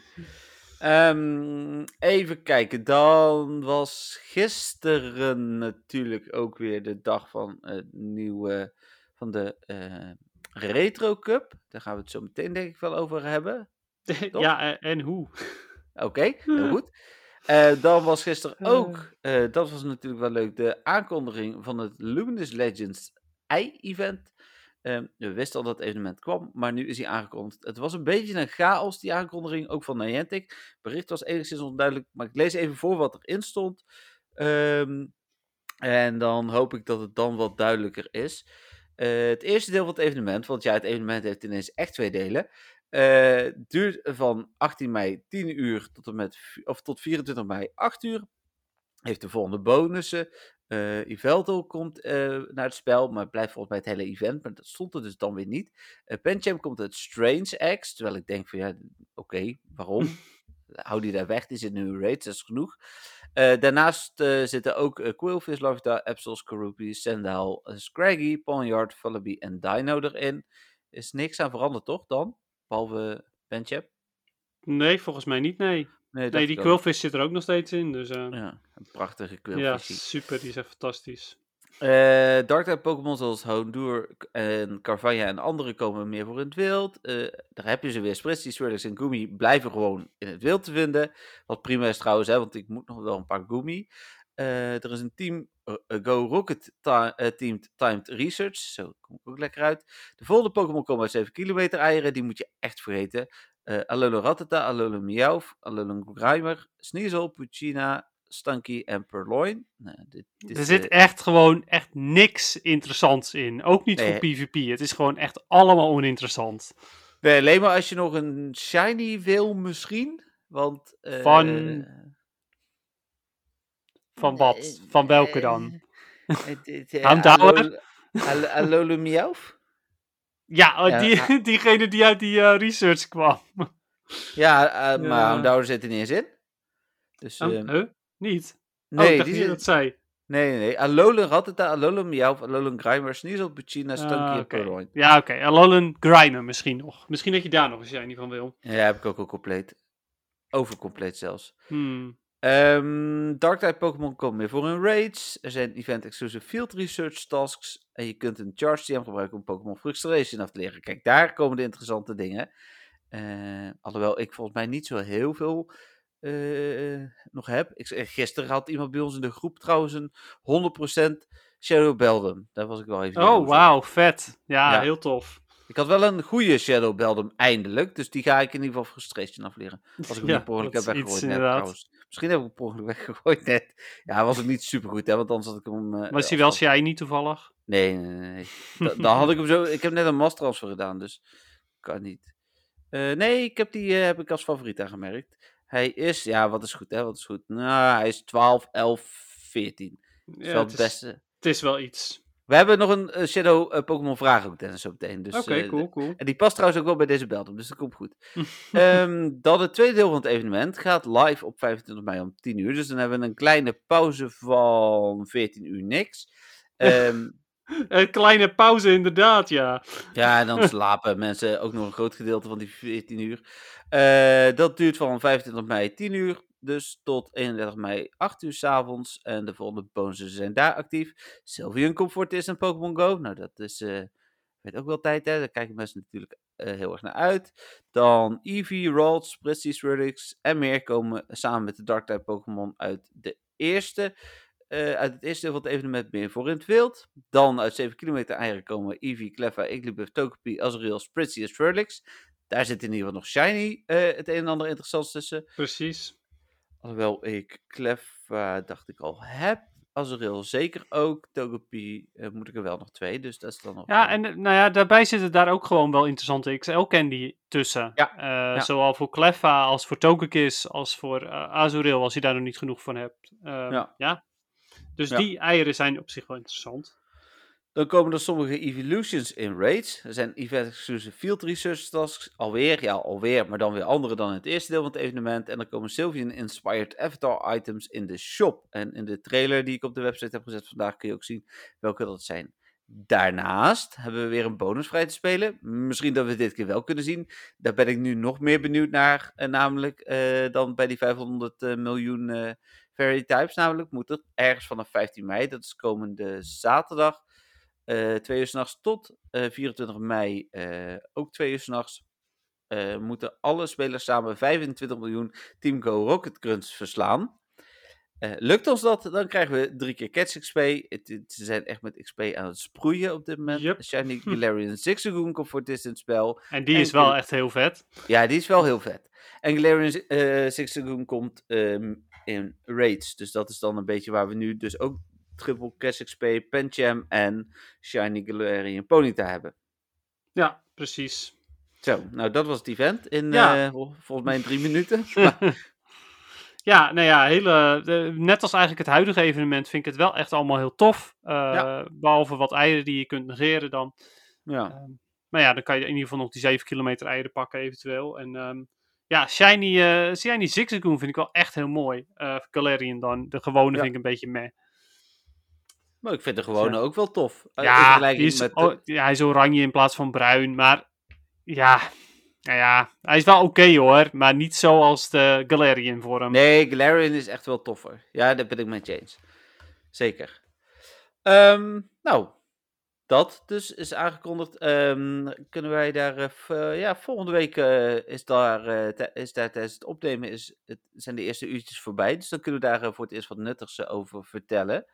Ehm, even kijken, dan was gisteren natuurlijk ook weer de dag van het nieuwe, van de eh, Retro Cup. Daar gaan we het zo meteen denk ik wel over hebben. Toch? ja, en, en hoe? Oké, heel goed. Eh, dan was gisteren Eh. ook, eh, dat was natuurlijk wel leuk, de aankondiging van het Luminous Legends ei-event. Ehm, we wisten al dat het evenement kwam, maar nu is hij aangekondigd. Het was een beetje een chaos, die aankondiging, ook van Niantic. Het bericht was enigszins onduidelijk, maar ik lees even voor wat erin stond. Ehm, en dan hoop ik dat het dan wat duidelijker is. Eh, het eerste deel van het evenement, want ja, het evenement heeft ineens echt twee delen. eh, duurt van 18 mei 10 uur tot, en met, of tot 24 mei 8 uur. Heeft de volgende bonussen. Eh Iveldo komt eh, naar het spel, maar blijft volgens mij het hele event. Maar dat stond er dus dan weer niet. Pencham komt uit Strange X. Terwijl ik denk van ja, oké, waarom? Hou die daar weg, die zit nu raids, dat is genoeg. Daarnaast zitten ook Quillfish, Larvita, Epsos, Karupi, Sandal, eh, Scraggy, Ponyard, Vullaby en Dino erin. Is niks aan veranderd, toch dan? Behalve Pencham? Nee, volgens mij niet, nee. Nee, die. Quillfish zit er ook nog steeds in, dus eh, Ja, een prachtige ja, Quillfish. super, die is echt fantastisch. Eh Dark-type Pokémon zoals Houndour en Carvanha en andere komen meer voor in het wild. Eh, daar heb je ze weer. Spritzee, Swirlix en Goomy blijven gewoon in het wild te vinden. Wat prima is trouwens, hè, want ik moet nog wel een paar. Eh, er is een team, Go Rocket teamed Timed Research. Zo, kom ik ook lekker uit. De volgende Pokémon komen uit 7 kilometer eieren. Die moet je echt vergeten. Eh Alolan Rattata, Alolan Meowth, Alolan Grimer, Sneasel, Puccina, Stunky en Purloin. Nou, dit, dit, er zit eh, echt gewoon echt niks interessants in. Ook niet voor PvP. Het is gewoon echt allemaal oninteressant. Nee, alleen maar als je nog een shiny wil misschien. Want... eh, Van- Van wat? eh, Van welke eh, dan? eh, dit, eh, Houndour? Alola- Al- Alolan Meowth? Ja, oh, Ja, die, diegene die uit die eh, research kwam. Ja, eh, maar. Houndour zit er niet eens in. Dus, huh? Niet? oh, nee, die dat je zit- dat zei. nee, nee, nee. Alolan Rattata, Alolan Meowth, Alolan Grimer, Sneasel, Puccina, Stunky Ah, en oké. Purloin. Ja, oké. Alolan Grimer misschien nog. Misschien dat je daar nog een shiny van wil. Ja, heb ik ook al compleet. Overcompleet zelfs. Hmm. Ehm Dark-type Pokémon komen meer voor in raids. Er zijn event-exclusive field research tasks. En je kunt een Charge TM gebruiken om Pokémon Frustration af te leren. Kijk, daar komen de interessante dingen. Eh, alhoewel ik volgens mij niet zo heel veel eh, nog heb. Ik, zeg, gisteren had iemand bij ons in de groep trouwens een 100% Shadow Beldum. Daar was ik wel even Oh, wauw. Vet. Ja, Ja. heel tof. Ik had wel een goede Shadow Beldum eindelijk. Dus die ga ik in ieder geval Frustration afleren. Als ik hem Ja, niet dat heb weggegooid net trouwens. Misschien heb ik hem per ongeluk weggegooid net. Ja, hij was ook niet super goed, hè, want anders had ik hem... eh, Was hij wel shiny toevallig? Nee, nee, nee. nee. Da- dan had ik hem zo... Ik heb net een mass transfer gedaan, dus kan niet. Eh, nee, ik heb die eh, heb ik als favoriet aangemerkt. Hij is... Ja, wat is goed, hè? Wat is goed? Nou, hij is 12, 11, 14. Dat is Ja, wel het, het is, beste. het is wel iets. We hebben nog een eh, Shadow eh, Pokémon vraag ook, zo meteen. Dus, Oké, eh, cool, cool. En die past trouwens ook wel bij deze Beldum, dus dat komt goed. Ehm, dan het tweede deel van het evenement gaat live op 25 mei om 10 uur. Dus dan hebben we een kleine pauze van 14 uur niks. Ehm, Een kleine pauze, inderdaad, ja. ja, en dan slapen mensen ook nog een groot gedeelte van die 14 uur. Dat duurt van 25 mei 10 uur, dus tot 31 mei 8 uur 's avonds. En de volgende bonussen zijn daar actief. Sylvian Comfort is een Pokémon Go. Nou, dat is, eh weet ook wel tijd, hè. Daar kijken mensen natuurlijk eh, heel erg naar uit. Dan Eevee, Ralts, Prestige Swirlix en meer komen samen met de Dark-type Pokémon uit de eerste... eh, uit het eerste deel van het evenement meer voor in het wild. Dan uit 7 kilometer eieren komen Eevee, Cleffa, Igglybuff, Togepi, Azurill, Spritzee en. Daar zit in ieder geval nog Shiny het een en ander interessants tussen. Precies. Alhoewel ik Cleffa, dacht ik al, heb. Azurill zeker ook. Togepi eh, moet ik er wel nog twee, dus dat is dan nog... Ja, eh, en eh, nou ja, daarbij zitten daar ook gewoon wel interessante XL-candy tussen. Ja, Eh, Zowel voor Cleffa als voor Togekiss als voor eh, Azurill, als je daar nog niet genoeg van hebt. Ehm, Ja. ja. Dus die eieren zijn op zich wel interessant. Dan komen er sommige evolutions in raids. Er zijn event-exclusive field research tasks. Alweer, ja, alweer, maar dan weer andere dan het eerste deel van het evenement. En dan komen Sylvian-inspired avatar items in de shop. En in de trailer die ik op de website heb gezet vandaag kun je ook zien welke dat zijn. Daarnaast hebben we weer een bonus vrij te spelen. Misschien dat we dit keer wel kunnen zien. Daar ben ik nu nog meer benieuwd naar. eh, namelijk eh, dan bij die 500 eh, miljoen fairy types. Namelijk moet er ergens vanaf 15 mei, dat is komende zaterdag, eh twee uur s'nachts tot eh 24 mei, eh, ook twee uur s'nachts, eh moeten alle spelers samen 25 miljoen Team Go Rocket Crunch verslaan. Eh, lukt ons dat, dan krijgen we drie keer Catch XP. Ze zijn echt met XP aan het sproeien op dit moment. Yep. Shiny Galarian Zigzagoon komt voor het spel. En die En is wel echt heel vet. Ja, die is wel heel vet. En Galarian eh Zigzagoon komt ehm, in raids. Dus dat is dan een beetje waar we nu dus ook triple Cash XP, Pancham en Shiny Galarian Ponyta hebben. Ja, precies. Zo, nou dat was het event in Ja. eh, vol- volgens mij in drie minuten. Ja, nou ja, hele, de- net als eigenlijk het huidige evenement vind ik het wel echt allemaal heel tof. Eh, Ja. Behalve wat eieren die je kunt negeren dan. ja. Ehm, maar ja, dan kan je in ieder geval nog die 7 kilometer eieren pakken eventueel. En ehm, ja, Shiny, eh Shiny Zigzagoon vind ik wel echt heel mooi. Eh Galarian dan. De gewone Ja. vind ik een beetje meh. Maar ik vind de gewone ook wel tof. Eh, ja, die is, met de- oh, ja, hij is oranje in plaats van bruin. Maar ja, nou ja hij is wel oké hoor. Maar niet zoals de Galarian vorm. Nee, Galarian is echt wel toffer. Ja, daar ben ik met je eens. Zeker. Ehm, nou, dat dus is aangekondigd. Ehm, kunnen wij daar... eh, eh, ja, volgende week eh, is, daar, eh, is daar tijdens het opnemen is, het, zijn de eerste uurtjes voorbij. Dus dan kunnen we daar eh, voor het eerst wat nuttigs eh, over vertellen.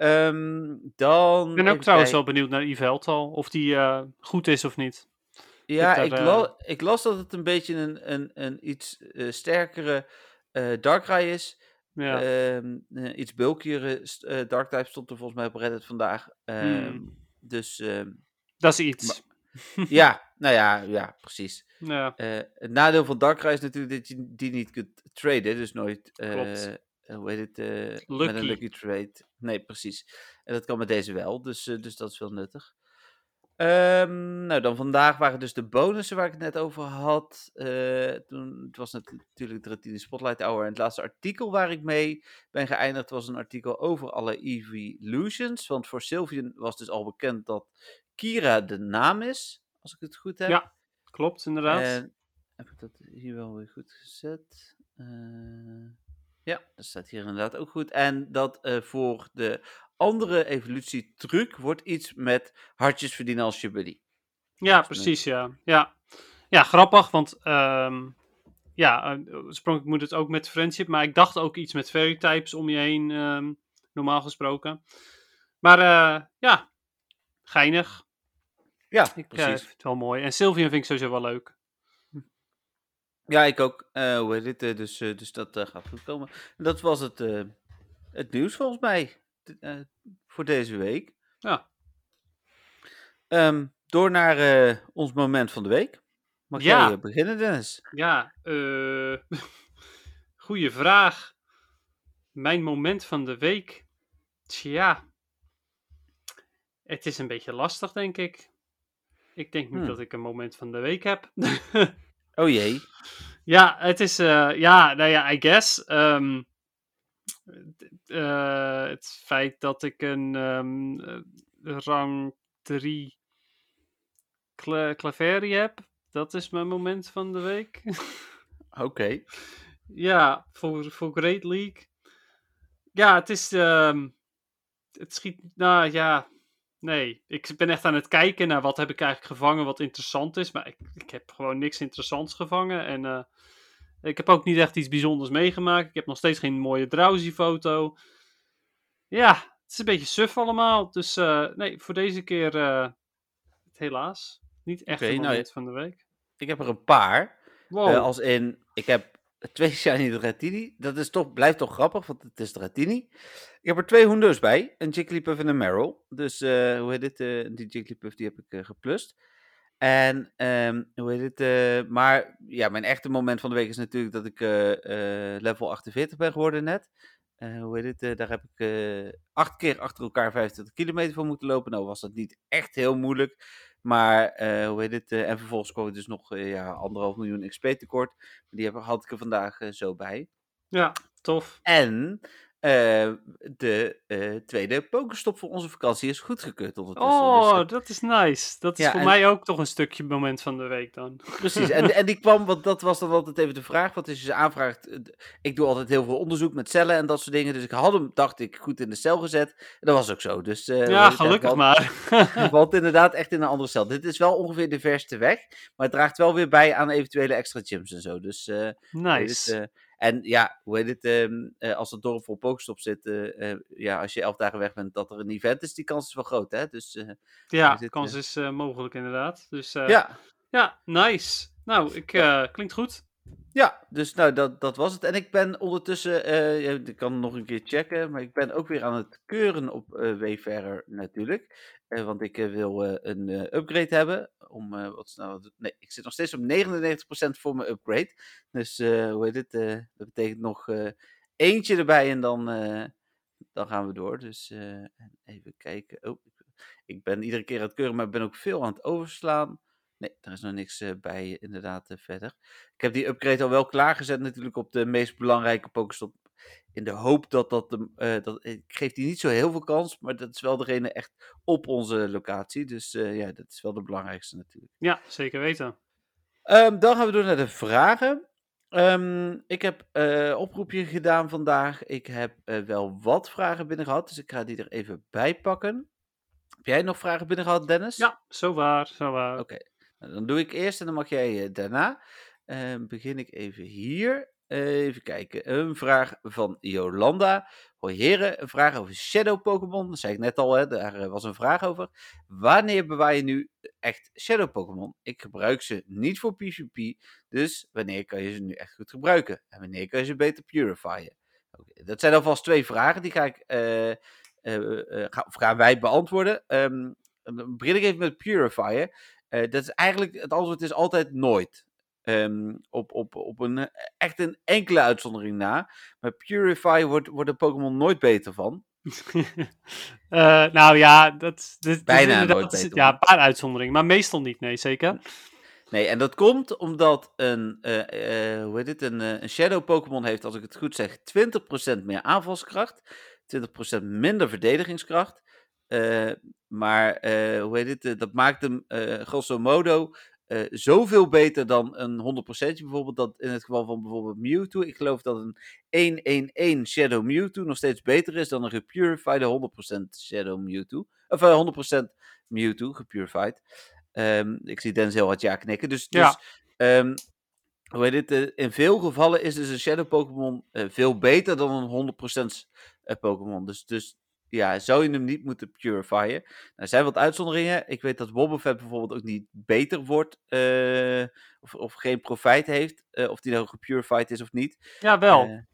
Ehm, dan... Ik ben ook trouwens kijken. wel benieuwd naar Yves al. Of die eh, goed is of niet. Ja, ik, daar, la- ik las dat het een beetje een, een, een iets eh, sterkere Darkrai is. Ja. Ehm, eh, iets bulkiere eh, Dark-type stond er volgens mij op Reddit vandaag. Ehm, Hmm. Dus dat is iets. ja, nou ja, ja, precies. Ja. Het nadeel van Darkrai is natuurlijk dat je die niet kunt traden. Dus nooit, Klopt. Eh, hoe heet het, eh, met Lucky. een lucky trade. Nee, precies. En dat kan met deze wel, dus, eh, dus dat is wel nuttig. Ehm, nou, dan vandaag waren dus de bonussen waar ik het net over had. Toen, het was natuurlijk de Retine Spotlight Hour. En het laatste artikel waar ik mee ben geëindigd was een artikel over alle evolutions. Want voor Sylvian was dus al bekend dat Kira de naam is, als ik het goed heb. Ja, klopt inderdaad. En heb ik dat hier wel weer goed gezet? Eh, ja, dat staat hier inderdaad ook goed. En dat eh, voor de andere evolutie truc wordt iets met hartjes verdienen als je buddy. Ja, precies, ja. Ja, ja grappig, want ehm, ja, eh, oorspronkelijk moet het ook met friendship, maar ik dacht ook iets met fairy types om je heen, ehm, normaal gesproken. Maar eh, ja, geinig. Ja, Ik precies. vind het wel mooi. En Sylvian vind ik sowieso wel leuk. Ja, ik ook. Eh, hoe heet dit? eh, dus, eh, dus dat gaat goed komen. En dat was het, het nieuws volgens mij voor deze week. Ja. Ehm, door naar ons moment van de week. Mag Ja. jij beginnen, Dennis? Ja, goeie vraag. Mijn moment van de week. Tja. Het is een beetje lastig, denk ik. Ik denk niet Hmm. dat ik een moment van de week heb. Oh jee. ja, het is, eh, ja, nou ja, I guess. Ehm, eh, het feit dat ik een ehm, eh, rang 3 Cla Claveri heb, dat is mijn moment van de week. Oké. Ja, voor, voor Great League. Ja, het is. ehm, het schiet. Nou ja. Nee, ik ben echt aan het kijken naar wat heb ik eigenlijk gevangen wat interessant is. Maar ik, ik heb gewoon niks interessants gevangen. En eh, ik heb ook niet echt iets bijzonders meegemaakt. Ik heb nog steeds geen mooie drowsy foto. Ja, het is een beetje suf allemaal. Dus eh, nee, voor deze keer eh, helaas. Niet echt Oké, een nou, van de week. Ik heb er een paar. Wow. Als in, ik heb twee shiny Dratini. Dat is toch, blijft toch grappig, want het is Dratini. Ik heb er twee Hoenders bij. Een Jigglypuff en een Meryl. Dus, eh, hoe heet dit? eh, die Jigglypuff die heb ik eh, geplust. En, ehm, hoe heet het? maar, ja, mijn echte moment van de week is natuurlijk dat ik level 48 ben geworden net. Hoe heet het? daar heb ik acht keer achter elkaar 25 kilometer voor moeten lopen. Nou was dat niet echt heel moeilijk. Maar, eh, hoe heet het? eh, en vervolgens kwam ik dus nog eh, ja, anderhalf miljoen XP tekort. Die heb, had ik er vandaag zo bij. Ja, tof. En eh, de eh, tweede Pokéstop voor onze vakantie is goedgekeurd ondertussen. Dus, Oh, dat is nice. Dat is Ja, voor en- mij ook toch een stukje moment van de week dan. Precies, en, en die kwam, want dat was dan altijd even de vraag. Want als je ze aanvraagt, eh, ik doe altijd heel veel onderzoek met cellen en dat soort dingen. Dus ik had hem, dacht ik, goed in de cel gezet. En dat was ook zo. Dus, eh, ja, gelukkig valt- maar. Hij valt inderdaad echt in een andere cel. Dit is wel ongeveer de verste weg, maar het draagt wel weer bij aan eventuele extra gyms en zo. Dus, nice. eh, en ja, hoe heet het, ehm, eh, als het dorp vol Pokestop zit, eh, eh, ja, als je elf dagen weg bent, dat er een event is, die kans is wel groot, hè? Dus, ja, dit, kans is mogelijk inderdaad. Dus ja. ja, nice. Nou, ik, klinkt goed. Ja, dus nou, dat, dat was het. En ik ben ondertussen, eh, ik kan nog een keer checken, maar ik ben ook weer aan het keuren op eh Wayfarer natuurlijk. Eh, want ik wil een upgrade hebben. Om wat te- Nee, ik zit nog steeds op 99% voor mijn upgrade. Dus hoe heet het? dat betekent nog eentje erbij en dan, dan gaan we door. Dus en even kijken. Oh, ik ben iedere keer aan het keuren, maar ik ben ook veel aan het overslaan. Nee, er is nog niks eh, bij, inderdaad, eh, verder. Ik heb die upgrade al wel klaargezet natuurlijk op de meest belangrijke Pokestop. In de hoop dat dat... De, eh, dat ik geef die niet zo heel veel kans, maar dat is wel degene echt op onze locatie. Dus ja, dat is wel de belangrijkste natuurlijk. Ja, zeker weten. Ehm, dan gaan we door naar de vragen. Ehm, ik heb oproepje gedaan vandaag. Ik heb wel wat vragen binnen gehad, dus ik ga die er even bij pakken. Heb jij nog vragen binnen gehad, Dennis? Ja, zo waar, zo waar. Oké, dan doe ik eerst en dan mag jij eh, daarna. Ehm, begin ik even hier. Even kijken. Een vraag van Jolanda. Hoi heren, een vraag over Shadow Pokémon. Dat zei ik net al, hè, daar eh, was een vraag over. Wanneer bewaar je nu echt Shadow Pokémon? Ik gebruik ze niet voor PvP, dus wanneer kan je ze nu echt goed gebruiken? En wanneer kan je ze beter purifyen? Dat zijn alvast twee vragen, die ga ik, eh, eh, eh, gaan wij beantwoorden. Ehm, dan begin ik even met purifyen. Eh, dat is eigenlijk, het antwoord is altijd nooit. Ehm, op, op, op een, eh, echt een enkele uitzondering na. Maar Purify wordt, wordt een Pokémon nooit beter van. Eh, nou ja, dat, dit Bijna nooit beter, Ja, een paar uitzonderingen, maar meestal niet, nee, zeker. Nee, en dat komt omdat een, hoe heet het, een, een Shadow Pokémon heeft, als ik het goed zeg, 20% meer aanvalskracht. 20% minder verdedigingskracht. Eh, maar, eh, hoe heet het, eh, dat maakt hem grosso modo zoveel beter dan een 100% bijvoorbeeld. Dat in het geval van bijvoorbeeld Mewtwo. Ik geloof dat een 1-1-1 Shadow Mewtwo nog steeds beter is dan een gepurified 100% Shadow Mewtwo. Of eh, 100% Mewtwo, gepurified. Ehm, ik zie Denzel wat ja knikken. Dus, dus Ja. ehm, hoe heet het, eh, in veel gevallen is dus een Shadow Pokémon veel beter dan een 100% eh, Pokémon. Dus, dus ja, zou je hem niet moeten purifyen. Nou, er zijn wat uitzonderingen. Ik weet dat Wobbuffet bijvoorbeeld ook niet beter wordt. eh, of, of geen profijt heeft. eh, of die nou gepurified is of niet. Ja, wel.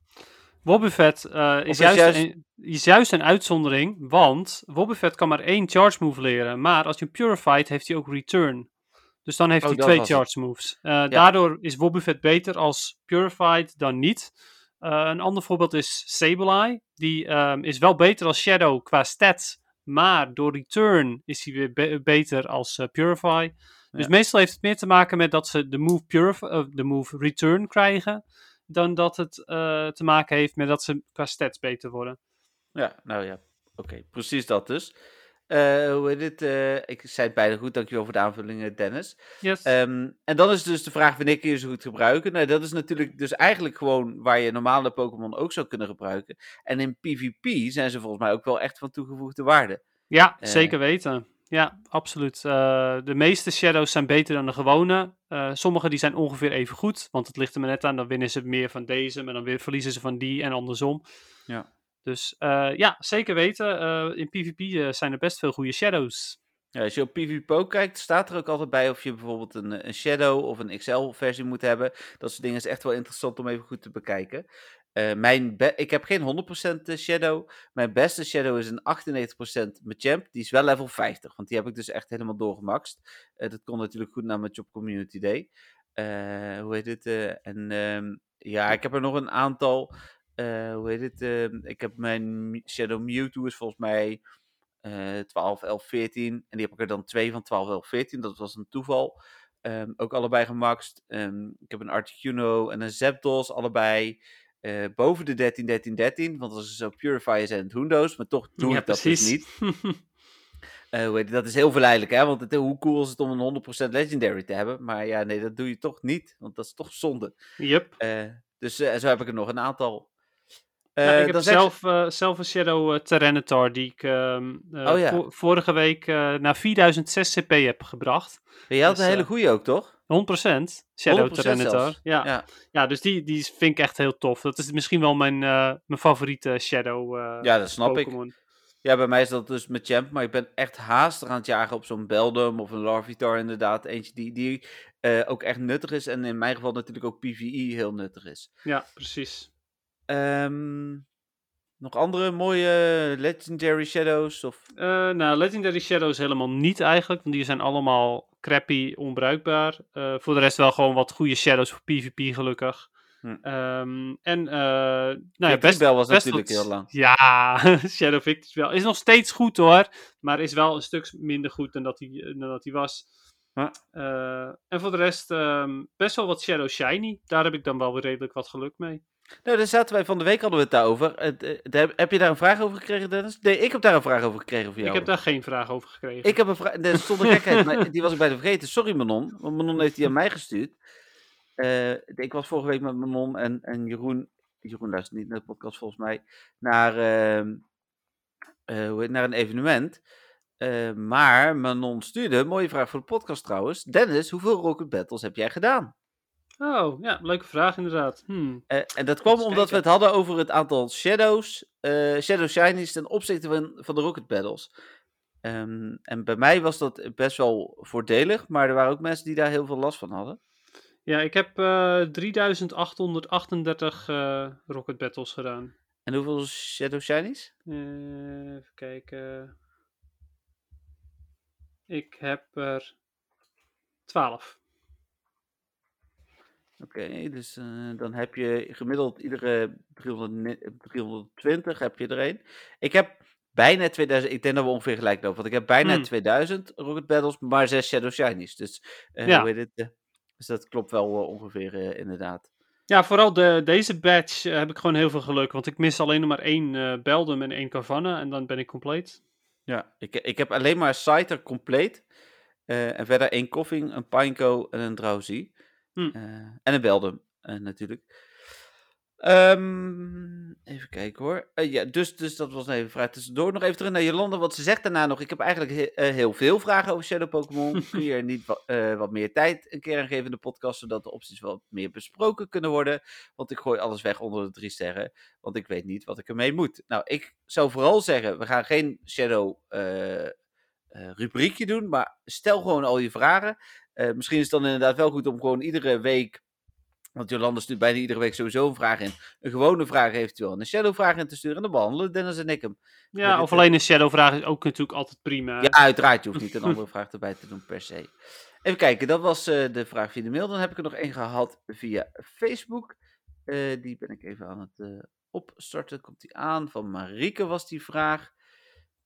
Wobbuffet eh, is, is juist, juist- Een, is juist een uitzondering, want Wobbuffet kan maar één charge move leren. Maar als je hem purified, heeft hij ook return. Dus dan heeft Oh, hij twee charge moves. Eh, Daardoor is Wobbuffet beter als purified dan niet. Eh, een ander voorbeeld is Sableye. Die ehm, is wel beter als Shadow qua stats, Maar door Return is hij weer be- beter als eh, Purify. Dus Ja. meestal heeft het meer te maken met dat ze de move, purif- of de move Return krijgen. Dan dat het eh, te maken heeft met dat ze qua stats beter worden. Ja, nou ja. Oké, precies dat dus. Eh, hoe heet het? eh, ik zei het bijna goed, dankjewel voor de aanvulling, eh, Dennis. Yes. Ehm, en dan is dus de vraag, wanneer kun je ze goed gebruiken? Nou, dat is natuurlijk dus eigenlijk gewoon waar je normale Pokémon ook zou kunnen gebruiken. En in PvP zijn ze volgens mij ook wel echt van toegevoegde waarde. Ja, Eh. zeker weten. Ja, absoluut. De meeste shadows zijn beter dan de gewone. Sommige die zijn ongeveer even goed. Want het ligt er maar net aan. Dan winnen ze meer van deze. Maar dan weer verliezen ze van die en andersom. Ja. Dus eh, ja, zeker weten. Eh, in PvP eh, zijn er best veel goede shadows. Ja, als je op PvPo kijkt, staat er ook altijd bij of je bijvoorbeeld een, een Shadow of een XL-versie moet hebben. Dat soort dingen is echt wel interessant om even goed te bekijken. Mijn ik heb geen 100% Shadow. Mijn beste Shadow is een 98% Machamp. Die is wel level 50, want die heb ik dus echt helemaal doorgemaxt. Dat kon natuurlijk goed na mijn Job Community Day. Hoe heet het? en ehm, ja, ik heb er nog een aantal. Eh, hoe heet het? ehm, ik heb mijn Mi- Shadow Mewtwo is volgens mij eh 12, 11, 14. En die heb ik er dan twee van 12, 11, 14. Dat was een toeval. Ehm, ook allebei gemaxt. Ehm, ik heb een Articuno en een Zapdos, allebei eh, boven de 13, 13, 13. Want als ze zo Purifier zijn het Hoendo's, maar toch doe ja, ik dat dus niet. Hoe heet het? dat is heel verleidelijk, hè? Want het, hoe cool is het om een 100% Legendary te hebben? Maar ja, nee, dat doe je toch niet. Want dat is toch zonde. yep. Eh, dus zo heb ik er nog een aantal. Eh, Ja, ik heb zeg je- zelf, eh, zelf een Shadow eh, Tyranitar die ik ehm, eh, Oh ja. vo- vorige week eh, naar 4006 CP heb gebracht. 100% je had dus, een hele eh, goede ook, toch? Shadow 100% Tyranitar. zelfs. Ja. Ja. Ja, dus die, die vind ik echt heel tof. Dat is misschien wel mijn, eh, mijn favoriete Shadow eh Ja, dat snap ik. Ja, bij mij is dat dus met Champ, maar ik ben echt haastig aan het jagen op zo'n Beldum of een Larvitar inderdaad. Eentje die, die eh, ook echt nuttig is en in mijn geval natuurlijk ook PvE heel nuttig is. Ja, precies. Ehm, nog andere mooie Legendary Shadows? Of... Eh, nou, Legendary Shadows helemaal niet eigenlijk, want die zijn allemaal crappy, onbruikbaar. Eh, voor de rest wel gewoon wat goede Shadows voor PvP gelukkig. Hm. Ehm, en, eh nou ja, best, Bell was best natuurlijk wat- heel lang. Ja, Shadow Victory wel. Is nog steeds goed hoor, maar is wel een stuk minder goed dan dat hij, dan dat hij was. En voor de rest ehm, best wel wat Shadow Shiny. Daar heb ik dan wel weer redelijk wat geluk mee. Nou, daar zaten wij van de week hadden we het daarover. Eh, heb je daar een vraag over gekregen, Dennis? Nee, ik heb daar een vraag over gekregen voor jou. Ik heb daar geen vraag over gekregen. Ik heb een vraag. Er stond een gekheid, maar die was ik bijna vergeten. Sorry, Manon. Want Manon heeft die aan mij gestuurd. Eh, ik was vorige week met Manon en, en Jeroen. Jeroen luistert niet naar de podcast volgens mij. Naar, hoe heet, naar een evenement. Maar Manon stuurde, mooie vraag voor de podcast trouwens. Dennis, hoeveel Rocket Battles heb jij gedaan? Oh, ja, leuke vraag inderdaad. Hmm. Eh, en dat kwam omdat we het hadden over het aantal Shadows. eh, Shadow Shinies ten opzichte van, van de Rocket Battles. Ehm, en bij mij was dat best wel voordelig, maar er waren ook mensen die daar heel veel last van hadden. Ja, ik heb eh 3838 eh, Rocket Battles gedaan. En hoeveel Shadow Shinies? Even kijken. Ik heb er 12. Oké, dus eh, dan heb je gemiddeld iedere 300, ne- 320 heb je er een. Ik heb bijna 2000, ik denk dat we ongeveer gelijk lopen, want ik heb bijna Hmm. 2000 Rocket Battles, maar 6 Shadow Shinies. Dus, eh Ja. hoe heet het, eh, dus dat klopt wel ongeveer inderdaad. Ja, vooral de, deze batch eh, heb ik gewoon heel veel geluk. Want ik mis alleen nog maar één Beldum en één Carvanha. En dan ben ik compleet. Ja, ik, ik heb alleen maar Scyther compleet. en verder één Koffing, een Pineco en een Drowsy. Hm. Eh, en een Beldum, eh, natuurlijk. Ehm, even kijken hoor. Eh, ja, dus, dus dat was even een vraag tussendoor. Nog even terug naar Jolanda, want ze zegt daarna nog... Ik heb eigenlijk he- heel veel vragen over Shadow Pokémon. Kun je er niet wa- wat meer tijd een keer aan geven in de podcast... zodat de opties wat meer besproken kunnen worden? Want ik gooi alles weg onder de drie sterren. Want ik weet niet wat ik ermee moet. Nou, ik zou vooral zeggen... We gaan geen Shadow... eh, rubriekje doen, maar stel gewoon al je vragen. Eh, misschien is het dan inderdaad wel goed om gewoon iedere week, want Jolanda stuurt bijna iedere week sowieso een vraag in, een gewone vraag eventueel en een shadow vraag in te sturen en dan behandelen Dennis en ik hem. Ja, of eh, alleen een Shadow vraag is ook natuurlijk altijd prima. Ja, uiteraard, je hoeft niet een andere vraag erbij te doen per se. Even kijken, dat was de vraag via de mail. Dan heb ik er nog één gehad via Facebook. Die ben ik even aan het opstarten. Komt die aan? Van Marieke was die vraag.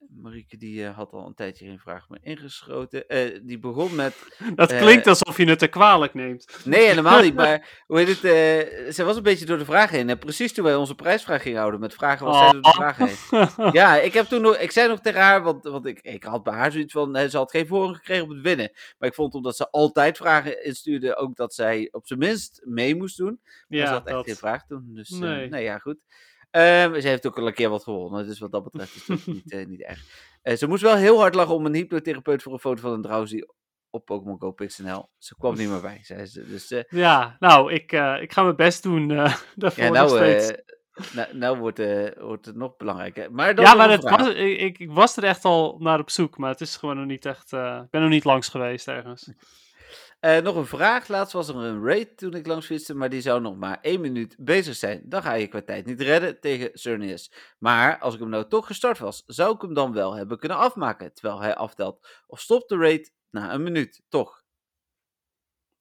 Marieke die eh, had al een tijdje geen vraag meer ingeschoten. Eh, die begon met... Dat Eh, klinkt alsof je het te kwalijk neemt. Nee, helemaal niet. Maar hoe heet het? ze was een beetje door de vragen heen. En precies toen wij onze prijsvraag gingen houden met vragen, was zij door de Oh. vragen heen. Ja, ik heb toen nog, ik zei nog tegen haar, want, want ik, ik had bij haar zoiets van, ze had geen voorrang gekregen op het winnen. Maar ik vond omdat ze altijd vragen instuurde, ook dat zij op zijn minst mee moest doen. Maar ja, ze had echt dat. geen vraag toen. Dus Nee. nee, ja, goed. Ehm, ze heeft ook al een keer wat gewonnen, dus wat dat betreft is het niet, niet erg. Eh, ze moest wel heel hard lachen om een hypnotherapeut voor een foto van een Drowsy op Pokémon Go Pixel. Ze kwam niet meer bij, zei ze. Dus eh, Ja, nou, ik, eh, ik ga mijn best doen eh daarvoor ja, nou, nou, nou wordt, wordt het nog belangrijker. Maar dan ja, maar het was, ik, ik, was er echt al naar op zoek, maar het is gewoon nog niet echt... ik ben nog niet langs geweest ergens. Eh, nog een vraag. Laatst was er een raid toen ik langs fietste, maar die zou nog maar één minuut bezig zijn. Dan ga je qua tijd niet redden tegen Cernius. Maar als ik hem nou toch gestart was, zou ik hem dan wel hebben kunnen afmaken terwijl hij aftelt. Of stopt de raid na een minuut, toch?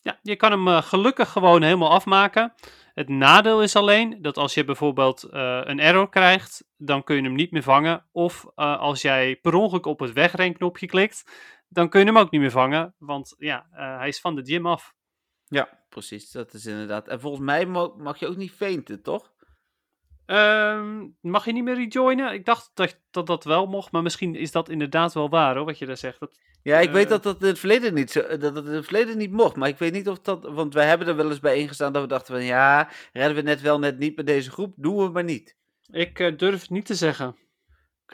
Ja, je kan hem eh, gelukkig gewoon helemaal afmaken. Het nadeel is alleen dat als je bijvoorbeeld eh, een error krijgt, dan kun je hem niet meer vangen. Of als jij per ongeluk op het wegrenknopje klikt, dan kun je hem ook niet meer vangen. Want ja, eh, hij is van de gym af. Ja, precies. Dat is inderdaad. En volgens mij mag je ook niet fainten, toch? Ehm, mag je niet meer rejoinen? Ik dacht dat, dat dat wel mocht, maar misschien is dat inderdaad wel waar hoor, wat je daar zegt. Dat, Ja, ik Eh. weet dat dat in het verleden niet zo, dat het in het verleden niet mocht, maar ik weet niet of dat, want wij hebben er wel eens bij ingestaan dat we dachten van ja, redden we net wel net niet met deze groep, doen we maar niet. ik eh, durf het niet te zeggen.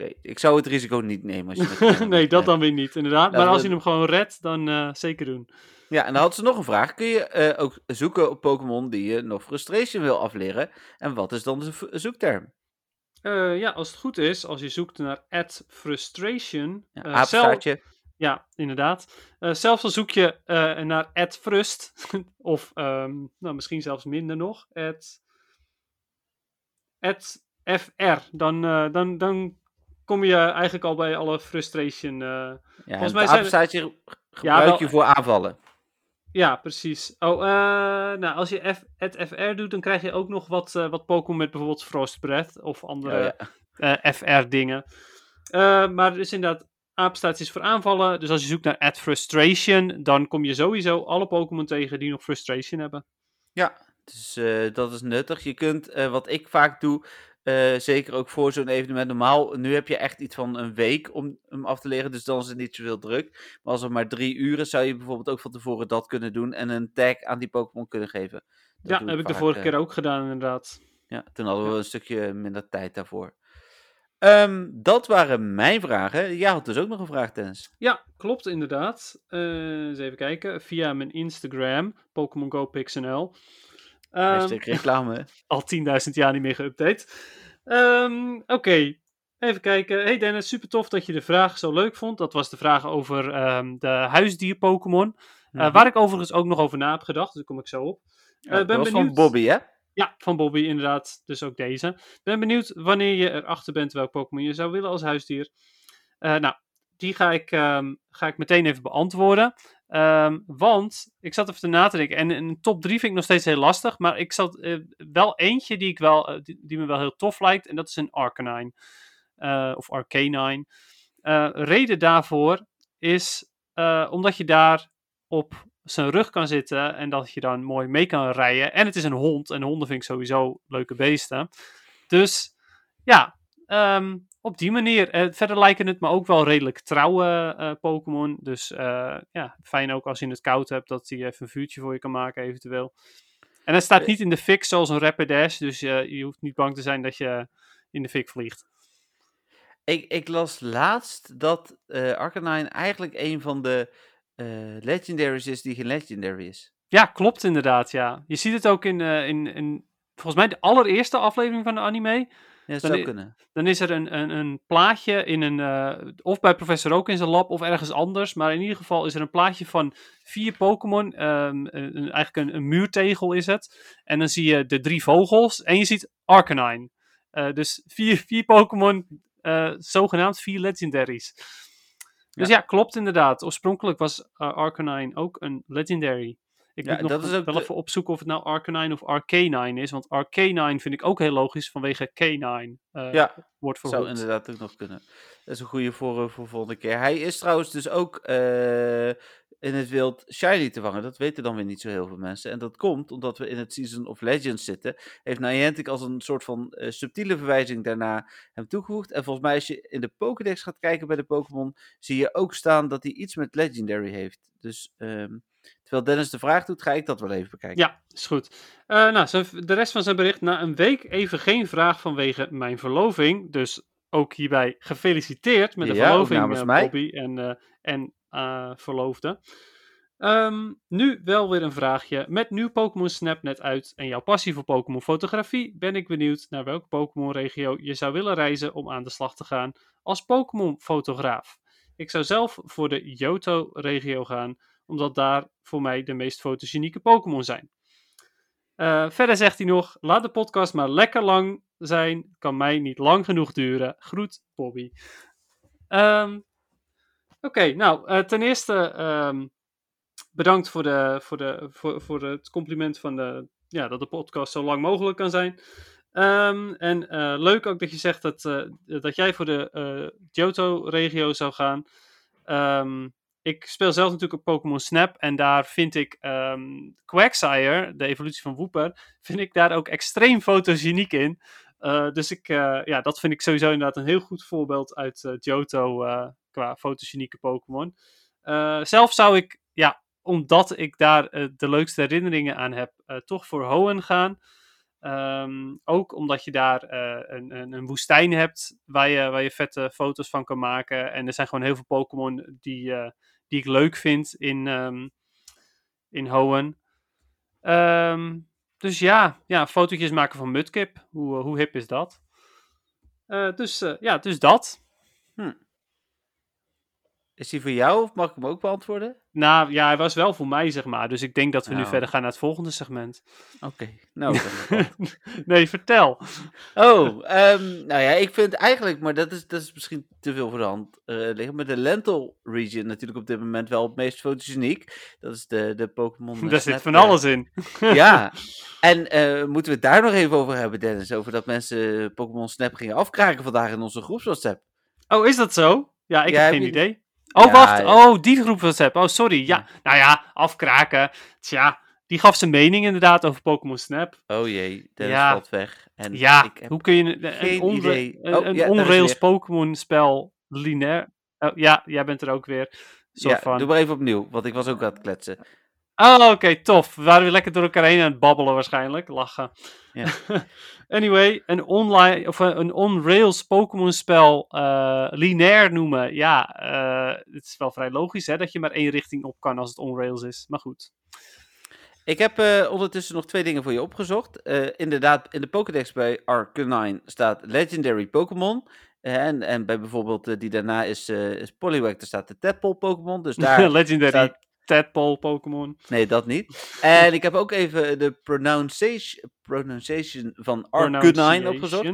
Oké, ik zou het risico niet nemen als je met nee, dat dan weer niet, inderdaad. Maar als dat- je hem gewoon redt, dan eh, zeker doen. Ja, en dan had ze nog een vraag. Kun je eh, ook zoeken op Pokémon die je nog Frustration wil afleren? En wat is dan de zoekterm? Eh, ja, als het goed is, als je zoekt naar at frustration. Ja. Ja, inderdaad. Zelfs al zoek je naar at frust, of ehm, nou, misschien zelfs minder nog, at, at fr, dan, dan, dan kom je eigenlijk al bij alle frustration. eh, Ja, volgens en mij het zijn- apenstaartje gebruik wel- je voor aanvallen. ja, precies. Oh, eh, nou, als je F, at fr doet, dan krijg je ook nog wat, eh, wat Pokémon met bijvoorbeeld Frost Breath of andere Oh, ja. FR-dingen. Maar er is inderdaad apenstaartjes voor aanvallen. Dus als je zoekt naar at frustration, dan kom je sowieso alle Pokémon tegen die nog frustration hebben. Ja, dus dat is nuttig. Je kunt, wat ik vaak doe, eh, zeker ook voor zo'n evenement, normaal, nu heb je echt iets van een week om hem af te leren, dus dan is het niet zoveel druk. Maar als het maar drie uur is, zou je bijvoorbeeld ook van tevoren dat kunnen doen en een tag aan die Pokémon kunnen geven. Dat ja, heb ik de vorige eh, keer ook gedaan, inderdaad. Ja, toen hadden we Ja. een stukje minder tijd daarvoor. Ehm, dat waren mijn vragen. Jij had dus ook nog een vraag, Dennis. Ja, klopt inderdaad. Eh, eens even kijken. Via mijn Instagram, Pokémon Go PixNL. Hashtag reclame. al 10.000 jaar niet meer geüpdate. Ehm, Oké, even kijken. Hey Dennis, super tof dat je de vraag zo leuk vond. Dat was de vraag over ehm, de huisdier Pokémon. Eh, Mhm. waar ik overigens ook nog over na heb gedacht, dus daar kom ik zo op. Ja, dat ben was van benieuwd. Bobby, hè? Ja, van Bobby inderdaad. Dus ook deze. Ben benieuwd wanneer je erachter bent welk Pokémon je zou willen als huisdier. Eh, nou, die ga ik, ga ik meteen even beantwoorden. Ehm, want ik zat even na te denken. En een top 3 vind ik nog steeds heel lastig. Maar ik zat eh, wel eentje die, ik wel, eh, die, me wel heel tof lijkt. En dat is een Arcanine. Eh, of Arcanine. Reden daarvoor is omdat je daar op zijn rug kan zitten en dat je dan mooi mee kan rijden. En het is een hond en honden vind ik sowieso leuke beesten. Dus ja, ehm, op die manier. Eh, verder lijken het me ook wel redelijk trouwe eh, Pokémon. Dus eh, ja, fijn ook als je het koud hebt dat hij even een vuurtje voor je kan maken eventueel. En het staat niet in de fik zoals een Rapidash, dus je hoeft niet bang te zijn dat je in de fik vliegt. Ik, ik las laatst dat Arcanine eigenlijk een van de legendaries is die geen legendary is. Ja, klopt inderdaad, ja. Je ziet het ook in, in, in volgens mij de allereerste aflevering van de anime. Ja, dat Dan zou kunnen. Dan is er een, een, een plaatje in een, eh, of bij Professor Oak in zijn lab of ergens anders. Maar in ieder geval is er een plaatje van vier Pokémon. een- een- eigenlijk een, een muurtegel is het. En dan zie je de drie vogels en je ziet Arcanine. Eh, dus vier, vier Pokémon, zogenaamd vier legendaries. Dus ja. klopt inderdaad. Oorspronkelijk was Arcanine ook een legendary. Ik Ja, moet nog dat is ook wel de- even opzoeken of het nou Arcanine of Arcanine is. Want Arcanine vind ik ook heel logisch vanwege Canine. eh Ja, wordt voor zou hond. inderdaad ook nog kunnen. Dat is een goede voor, eh, voor volgende keer. Hij is trouwens dus ook eh, in het wild shiny te vangen. Dat weten dan weer niet zo heel veel mensen. En dat komt omdat we in het Season of Legends zitten. Heeft Niantic als een soort van subtiele verwijzing daarna hem toegevoegd. En volgens mij als je in de Pokédex gaat kijken bij de Pokémon, zie je ook staan dat hij iets met Legendary heeft. Dus ehm, terwijl Dennis de vraag doet, ga ik dat wel even bekijken. Ja, is goed. Eh, nou, de rest van zijn bericht. Na een week even geen vraag vanwege mijn verloving. Dus ook hierbij gefeliciteerd met de Ja, verloving, mij. Bobby en, eh, en verloofde. Ehm, nu wel weer een vraagje. Met nieuw Pokémon Snap net uit en jouw passie voor Pokémon fotografie, ben ik benieuwd naar welke Pokémon regio je zou willen reizen om aan de slag te gaan als Pokémon fotograaf. Ik zou zelf voor de Johto regio gaan, omdat daar voor mij de meest fotogenieke Pokémon zijn. Eh, verder zegt hij nog: laat de podcast maar lekker lang zijn. Kan mij niet lang genoeg duren. Groet, Bobby. Ehm, Oké, nou, eh, ten eerste ehm, bedankt voor, de, voor, de, voor, voor het compliment van de, ja, dat de podcast zo lang mogelijk kan zijn. Ehm, en eh, leuk ook dat je zegt dat, dat jij voor de eh Johto-regio zou gaan. Ehm, ik speel zelf natuurlijk op Pokémon Snap en daar vind ik ehm Quagsire, de evolutie van Wooper, vind ik daar ook extreem fotogeniek in. Eh, dus ik, eh, ja, dat vind ik sowieso inderdaad een heel goed voorbeeld uit eh, Johto qua fotogenieke Pokémon. Zelf zou ik, ja, omdat ik daar de leukste herinneringen aan heb, toch voor Hoenn gaan. Ehm, ook omdat je daar een, een, een woestijn hebt waar je, waar je vette foto's van kan maken. En er zijn gewoon heel veel Pokémon die, die ik leuk vind in, ehm in Hoenn. Ehm, dus ja, ja, fotootjes maken van Mudkip. Hoe, eh, hoe hip is dat? Eh, dus eh, ja, dus dat. Is die voor jou of mag ik hem ook beantwoorden? Nou ja, hij was wel voor mij, zeg maar. Dus ik denk dat we nu Nou. verder gaan naar het volgende segment. Oké, nou. nee, vertel. Oh, ehm, nou ja, ik vind eigenlijk, maar dat is, dat is misschien te veel voor de hand eh, liggen. Maar de Lental region natuurlijk op dit moment wel het meest fotogeniek. Dat is de, de Pokémon. Daar zit van alles in. Ja, en eh, moeten we het daar nog even over hebben, Dennis? Over dat mensen Pokémon Snap gingen afkraken vandaag in onze groeps WhatsApp. Oh, is dat zo? Ja, ik Ja, heb geen idee. Oh, wacht. Oh, die groep WhatsApp. Oh, sorry. Ja, nou ja, afkraken. Tja, die gaf zijn mening inderdaad over Pokémon Snap. Oh jee, Dennis Ja. valt weg. En Ja, ik heb... hoe kun je een, een, Oh, ja, is onrails weer. Pokémon spel lineair... Oh, ja, jij bent er ook weer. Soort Ja, van... doe maar even opnieuw, want ik was ook aan het kletsen. Oh, oké, tof. We waren weer lekker door elkaar heen aan het babbelen waarschijnlijk. Lachen. Anyway, een online of een, een on-rails Pokémon spel eh, lineair noemen. Ja, eh, het is wel vrij logisch hè, dat je maar één richting op kan als het on-rails is. Maar goed. Ik heb eh, ondertussen nog twee dingen voor je opgezocht. Eh, inderdaad, in de Pokédex bij Arcanine staat Legendary Pokémon. Eh, en, en bij bijvoorbeeld eh, die daarna is, eh is Poliwag, daar staat de Tadpole Pokémon. Dus daar Legendary staat- Tadpole Pokémon. Nee, dat niet. En ik heb ook even de pronunciation, pronunciation van Arcanine opgezocht.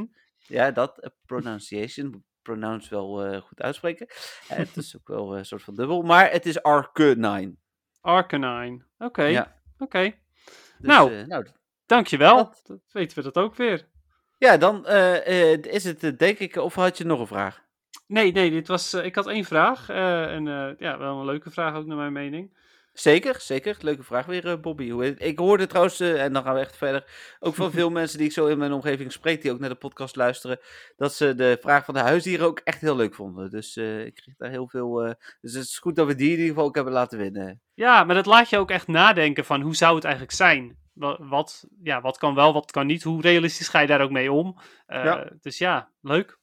Ja, dat, eh, pronunciation. Pronounce wel eh, goed uitspreken. Eh, het is ook wel een soort van dubbel. Maar het is Arcanine. Arcanine. Oké, Ja. oké. Dus, Nou. nou, Dankjewel. Dat- Dat weten we dat ook weer. ja, dan is het denk ik... Of had je nog een vraag? Nee, nee, dit was, ik had één vraag. en ja, wel een leuke vraag ook naar mijn mening. Zeker, zeker. Leuke vraag weer, eh, Bobby. Hoe heet het? Ik hoorde trouwens, eh, en dan gaan we echt verder, ook van veel mensen die ik zo in mijn omgeving spreek, die ook naar de podcast luisteren, dat ze de vraag van de huisdieren ook echt heel leuk vonden. Dus eh, ik kreeg daar heel veel... dus het is goed dat we die in ieder geval ook hebben laten winnen. Ja, maar dat laat je ook echt nadenken van hoe zou het eigenlijk zijn? Wat, wat, ja, wat kan wel, wat kan niet? Hoe realistisch ga je daar ook mee om? Ja. Dus ja, leuk.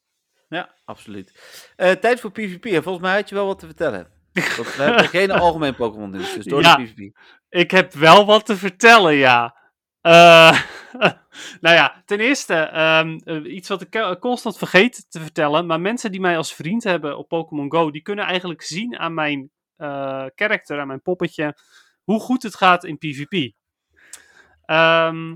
Ja, absoluut. Tijd voor PvP. En volgens mij had je wel wat te vertellen. Want we hebben geen algemeen Pokémon nieuws, dus door Ja. de PvP. Ik heb wel wat te vertellen, ja. Eh, nou ja, ten eerste, ehm, eh, iets wat ik eh, constant vergeet te vertellen. Maar mensen die mij als vriend hebben op Pokémon Go, die kunnen eigenlijk zien aan mijn eh karakter, aan mijn poppetje, hoe goed het gaat in PvP. Ehm,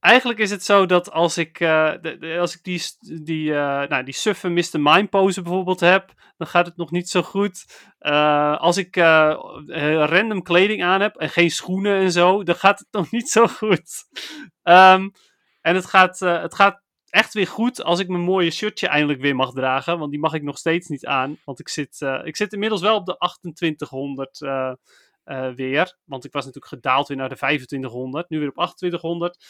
eigenlijk is het zo dat als ik, eh, de- als ik die, die, eh, nou, die suffe Mr. Mime pose bijvoorbeeld heb, dan gaat het nog niet zo goed. Eh, als ik random kleding aan heb en geen schoenen en zo, dan gaat het nog niet zo goed. Ehm, en het gaat, het gaat echt weer goed als ik mijn mooie shirtje eindelijk weer mag dragen, want die mag ik nog steeds niet aan. Want ik zit, ik zit inmiddels wel op de 2800 eh, eh, weer, want ik was natuurlijk gedaald weer naar de 2500, nu weer op 2800.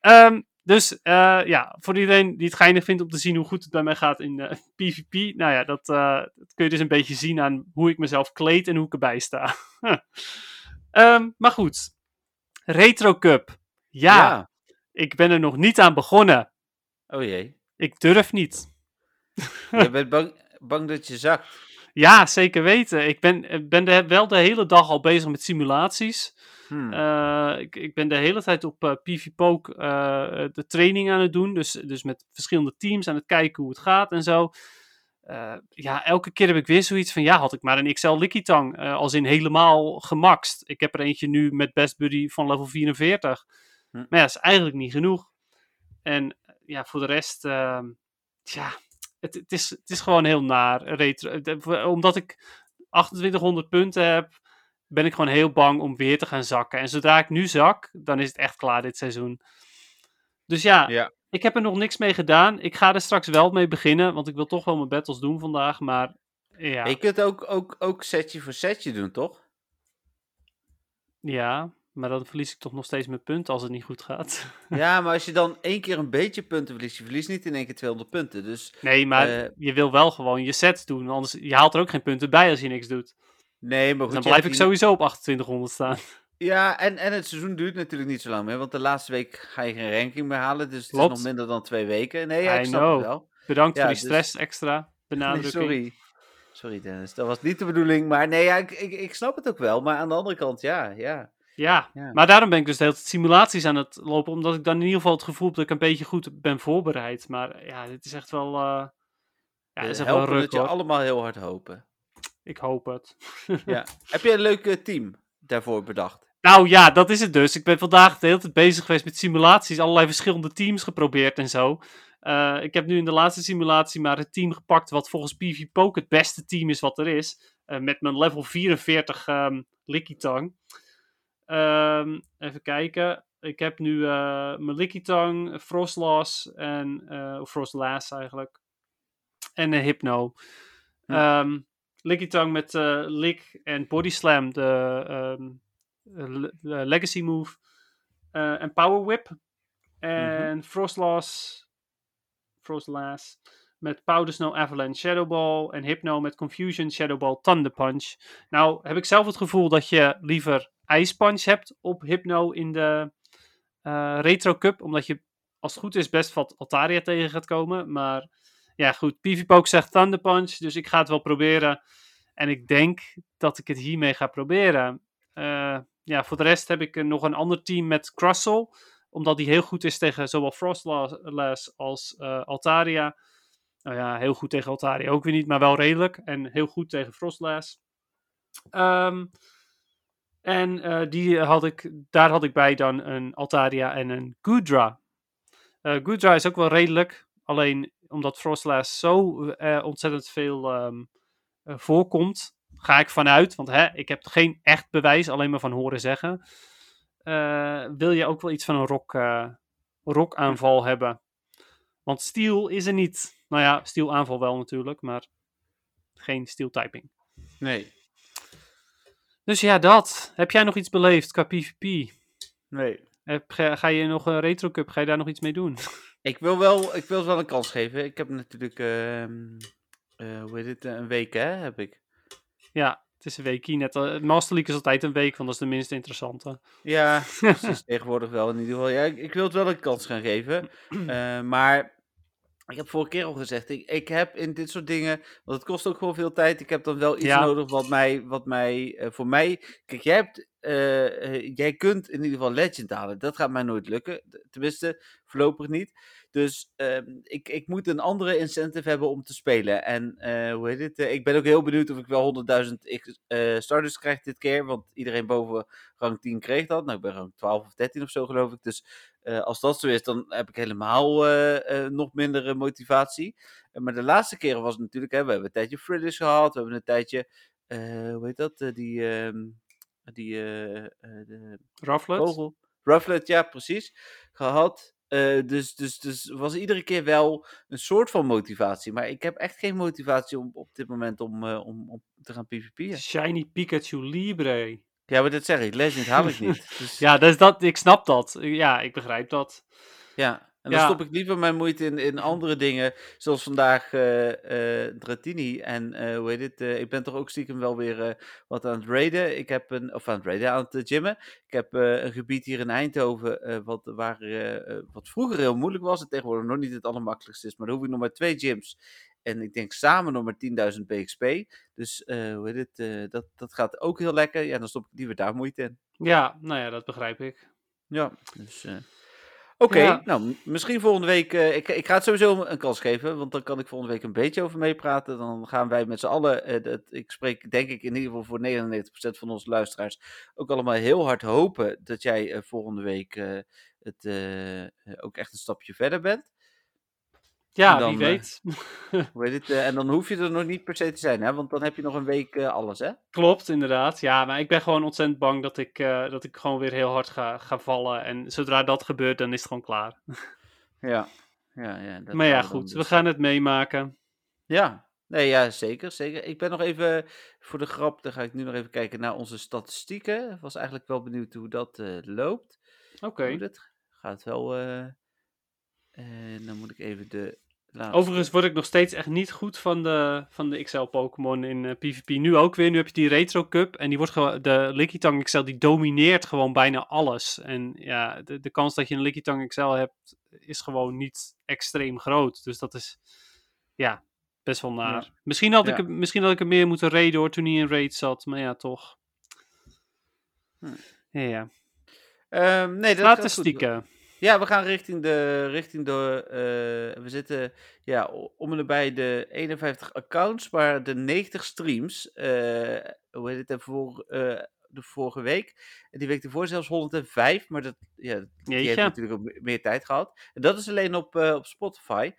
Ehm, dus eh, ja, voor iedereen die het geinig vindt om te zien hoe goed het bij mij gaat in eh, PvP. Nou ja, dat, eh, dat kun je dus een beetje zien aan hoe ik mezelf kleed en hoe ik erbij sta. Ehm, maar goed, Retro Cup. Ja, ik ben er nog niet aan begonnen. Oh jee. Ik durf niet. Je bent bang, bang dat je zakt. Ja, zeker weten. Ik ben, eh, ben de, wel de hele dag al bezig met simulaties. Hmm. Eh, ik, ik ben de hele tijd op eh PvPoke eh, de training aan het doen. Dus, dus met verschillende teams aan het kijken hoe het gaat en zo. Ja, elke keer heb ik weer zoiets van... Ja, had ik maar een XL Likitang. als in helemaal gemaxt. Ik heb er eentje nu met Best Buddy van level 44. Hm. Maar ja, dat is eigenlijk niet genoeg. En ja, voor de rest... ehm, ja, het, het, is, het is gewoon heel naar. Retro, omdat ik 2800 punten heb ben ik gewoon heel bang om weer te gaan zakken. En zodra ik nu zak, dan is het echt klaar dit seizoen. Dus ja, Ja. ik heb er nog niks mee gedaan. Ik ga er straks wel mee beginnen, want ik wil toch wel mijn battles doen vandaag. Maar ja, Je kunt ook, ook, ook setje voor setje doen, toch? ja, maar dan verlies ik toch nog steeds mijn punten als het niet goed gaat. ja, maar als je dan één keer een beetje punten verliest, je verliest niet in één keer 200 punten. Dus Nee, maar Eh. je wil wel gewoon je sets doen, anders je haalt er ook geen punten bij als je niks doet. Nee, maar goed. dan blijf ik die- sowieso op 2800 staan. Ja, en, en het seizoen duurt natuurlijk niet zo lang meer, want de laatste week ga je geen ranking meer halen, dus het Klopt. is nog minder dan twee weken. Nee, ja, ik snap know. het wel. Bedankt Ja, voor die dus- stress extra Nee, benadrukking. sorry. Sorry Dennis, dat was niet de bedoeling, maar nee, ja, ik, ik, ik snap het ook wel. Maar aan de andere kant, ja, ja. Ja, Ja. maar daarom ben ik dus de hele tijd simulaties aan het lopen, omdat ik dan in ieder geval het gevoel heb dat ik een beetje goed ben voorbereid. Maar ja, dit is echt wel, eh ja, dit is We echt wel ruk dat je hoor. allemaal heel hard hopen. Ik hoop het. Ja. Heb je een leuk eh, team daarvoor bedacht? Nou ja, dat is het dus. Ik ben vandaag de hele tijd bezig geweest met simulaties, allerlei verschillende teams geprobeerd en zo. Eh, ik heb nu in de laatste simulatie maar het team gepakt wat volgens PvPoke het beste team is wat er is. Eh, met mijn level 44 ehm Likitang. Ehm, even kijken. Ik heb nu eh, mijn Likitang, Frostlass en Frostlass eigenlijk. En een Hypno. Hm. Ehm Likitang met eh Lick en Body Slam, de, ehm, le- de Legacy Move. Eh, en Power Whip. En Frostlass. Frostlass. Met Powder Snow Avalanche Shadow Ball. En Hypno met Confusion Shadow Ball Thunder Punch. Nou heb ik zelf het gevoel dat je liever Ice Punch hebt op Hypno in de eh, Retro Cup. Omdat je, als het goed is, best wat Altaria tegen gaat komen. Maar ja, goed. PvPoke zegt Thunder Punch. Dus ik ga het wel proberen. En ik denk dat ik het hiermee ga proberen. Eh, ja, voor de rest heb ik eh, nog een ander team met Crustle. Omdat die heel goed is tegen zowel Frostlass als eh, Altaria. Nou ja, heel goed tegen Altaria ook weer niet, maar wel redelijk. En heel goed tegen Frostlass. Ehm, en die had ik, daar had ik bij dan een Altaria en een Gudra. Gudra is ook wel redelijk. Alleen omdat Frostlass zo eh, ontzettend veel ehm, eh, voorkomt, ga ik vanuit. Want hè, ik heb geen echt bewijs, alleen maar van horen zeggen. eh, wil je ook wel iets van een rock, rockaanval hebben. Want steel is er niet. Nou ja, steel aanval wel natuurlijk, maar geen steel typing. Nee. Dus ja, dat. Heb jij nog iets beleefd qua PvP? Nee. Heb, ga, ga je nog een Retro Cup? Ga je daar nog iets mee doen? Ik wil wel, ik wil het wel een kans geven. Ik heb natuurlijk, ehm, eh, hoe heet het, een week hè, heb ik. ja, het is een weekie net. eh, Master League is altijd een week, want dat is de minst interessante. Ja, precies, tegenwoordig wel in ieder geval. Ja, ik, ik wil het wel een kans gaan geven. Eh, maar ik heb vorige keer al gezegd, ik, ik heb in dit soort dingen, want het kost ook gewoon veel tijd. Ik heb dan wel iets Ja. nodig wat mij, wat mij eh, voor mij, kijk, jij hebt, eh, eh, jij kunt in ieder geval Legend halen. Dat gaat mij nooit lukken, Tenminste, voorlopig niet. Dus ehm, ik, ik moet een andere incentive hebben om te spelen. En hoe heet het? ik ben ook heel benieuwd of ik wel 100.000 X- eh, starters krijg dit keer. Want iedereen boven rang 10 kreeg dat. Nou, ik ben rang 12 of 13 of zo geloof ik. Dus eh, als dat zo is, dan heb ik helemaal eh, eh, nog minder motivatie. Maar de laatste keren was het natuurlijk, hè, we hebben een tijdje Fridays gehad, we hebben een tijdje, hoe heet dat, die, ehm, die de Rufflet? vogel, Rufflet, ja precies, gehad. Eh, dus, dus, dus was iedere keer wel een soort van motivatie. Maar ik heb echt geen motivatie om, op dit moment om, om, om te gaan PvP'en. Shiny Pikachu Libre. Ja, maar dat zeg ik. Legend haal ik niet. Dus, Ja, dus dat, ik snap dat. Ja, ik begrijp dat. ja. En dan Ja. stop ik liever mijn moeite in, in andere dingen. Zoals vandaag eh Dratini. En eh, hoe heet het? ik ben toch ook stiekem wel weer wat aan het raiden. Ik heb een, of aan het raiden, aan het gymmen. Ik heb een gebied hier in Eindhoven. wat, waar, wat vroeger heel moeilijk was. En tegenwoordig nog niet het allermakkelijkste is. Maar dan hoef ik nog maar twee gyms. En ik denk samen nog maar 10.000 BXP. Dus eh, hoe heet het? eh, dat, dat gaat ook heel lekker. Ja, dan stop ik liever daar moeite in. Ja, nou ja, dat begrijp ik. Ja, dus. eh, Oké, Ja. nou misschien volgende week. ik, ik ga het sowieso een kans geven, want dan kan ik volgende week een beetje over meepraten. Dan gaan wij met z'n allen. dat, ik spreek denk ik in ieder geval voor 99% van onze luisteraars. ook allemaal heel hard hopen dat jij volgende week het, ook echt een stapje verder bent. Ja, dan, wie eh, weet. Hoe heet het? eh, en dan hoef je er nog niet per se te zijn, hè? want dan heb je nog een week eh, alles, hè? Klopt, inderdaad. Ja, maar ik ben gewoon ontzettend bang dat ik, dat ik gewoon weer heel hard ga, ga vallen. En zodra dat gebeurt, dan is het gewoon klaar. Ja, ja, ja. dat maar ja, goed. We gaan het meemaken. Ja, nee, ja, zeker, zeker. Ik ben nog even, voor de grap, dan ga ik nu nog even kijken naar onze statistieken. Ik was eigenlijk wel benieuwd hoe dat loopt. Oké. Hoe dat gaat wel, en dan moet ik even de laatste... Overigens word ik nog steeds echt niet goed van de, van de XL-Pokémon in eh, PvP. Nu ook weer. Nu heb je die Retro Cup. En die wordt gewoon, de Lickitung XL die domineert gewoon bijna alles. En ja, de, de kans dat je een Lickitung XL hebt is gewoon niet extreem groot. Dus dat is, ja, best wel naar. Misschien, had ik, Ja. misschien had ik hem meer moeten raiden hoor, toen hij in raid zat. Maar ja, toch. Hm. Ja, ja. Ehm, nee, dat. Ja, we gaan richting de, richting de eh, we zitten ja, om en nabij de 51 accounts, maar de 90 streams, eh, hoe heet het, voor, eh, de vorige week, en die week ervoor zelfs 105, maar dat, ja, die heeft natuurlijk ook me- meer tijd gehad. En dat is alleen op, op Spotify.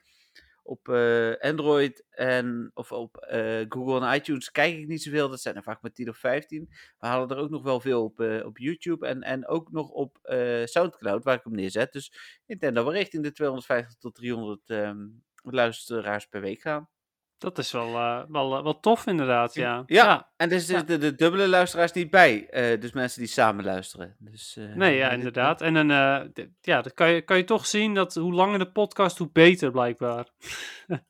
Op eh, Android en of op eh, Google en iTunes kijk ik niet zoveel. Dat zijn er vaak maar 10 of 15. We halen er ook nog wel veel op, eh, op YouTube en, en ook nog op Soundcloud, waar ik hem neerzet. Dus ik denk dat we richting de 250 tot 300 ehm, luisteraars per week gaan. Dat is wel, eh, wel, eh, wel tof inderdaad, ja. Ja, en er zitten Ja. de, de dubbele luisteraars niet bij. eh, dus mensen die samen luisteren. Dus, Nee, ja, inderdaad. En dan, ja, dan kan je, kan je toch zien dat hoe langer de podcast, hoe beter blijkbaar.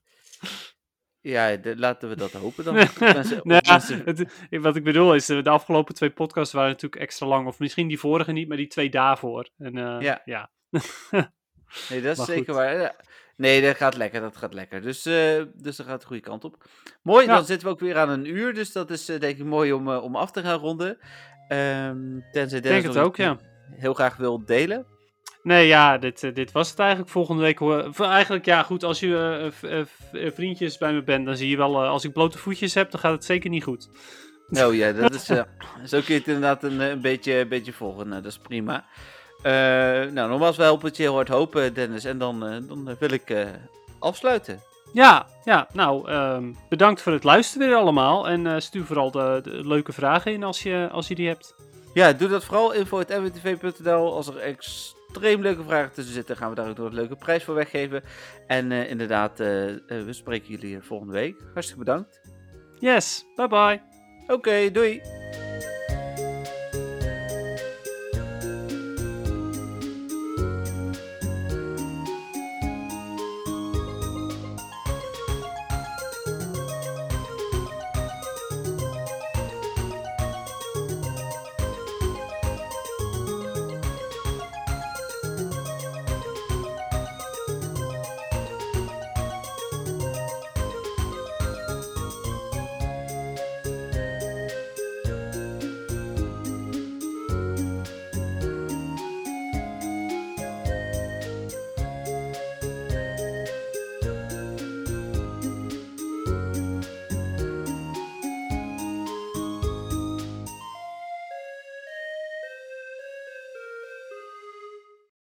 Ja, de- laten we dat hopen dan. Mensen- Nou ja, mensen- het- wat ik bedoel is, de afgelopen twee podcasts waren natuurlijk extra lang. Of misschien die vorige niet, maar die twee daarvoor. En, Ja. ja. Nee, dat is Maar zeker goed. waar. Nee, dat gaat lekker, dat gaat lekker. Dus, eh dus dat gaat de goede kant op. Mooi, Ja. dan zitten we ook weer aan een uur. Dus dat is eh, denk ik mooi om, eh, om af te gaan ronden. Ehm tenzij Dennis denk het ook, ja. heel graag wil delen. Nee, ja, dit, dit was het eigenlijk. Volgende week. Eigenlijk, ja, goed. Als je vriendjes bij me bent, dan zie je wel. als ik blote voetjes heb, dan gaat het zeker niet goed. Oh ja, dat is, zo kun je het inderdaad een, een, beetje, een beetje volgen. Nou, dat is prima. Eh, nou, nogmaals, we helpen het je heel hard hopen, Dennis. En dan, eh, dan wil ik eh, afsluiten. Ja, ja nou, ehm, bedankt voor het luisteren weer allemaal. En stuur vooral de, de leuke vragen in als je, als je die hebt. Ja, doe dat vooral. info.mwtv.nl. Als er extreem leuke vragen tussen zitten, gaan we daar ook nog een leuke prijs voor weggeven. En inderdaad, we spreken jullie volgende week. Hartstikke bedankt. Yes, bye bye. Oké, doei.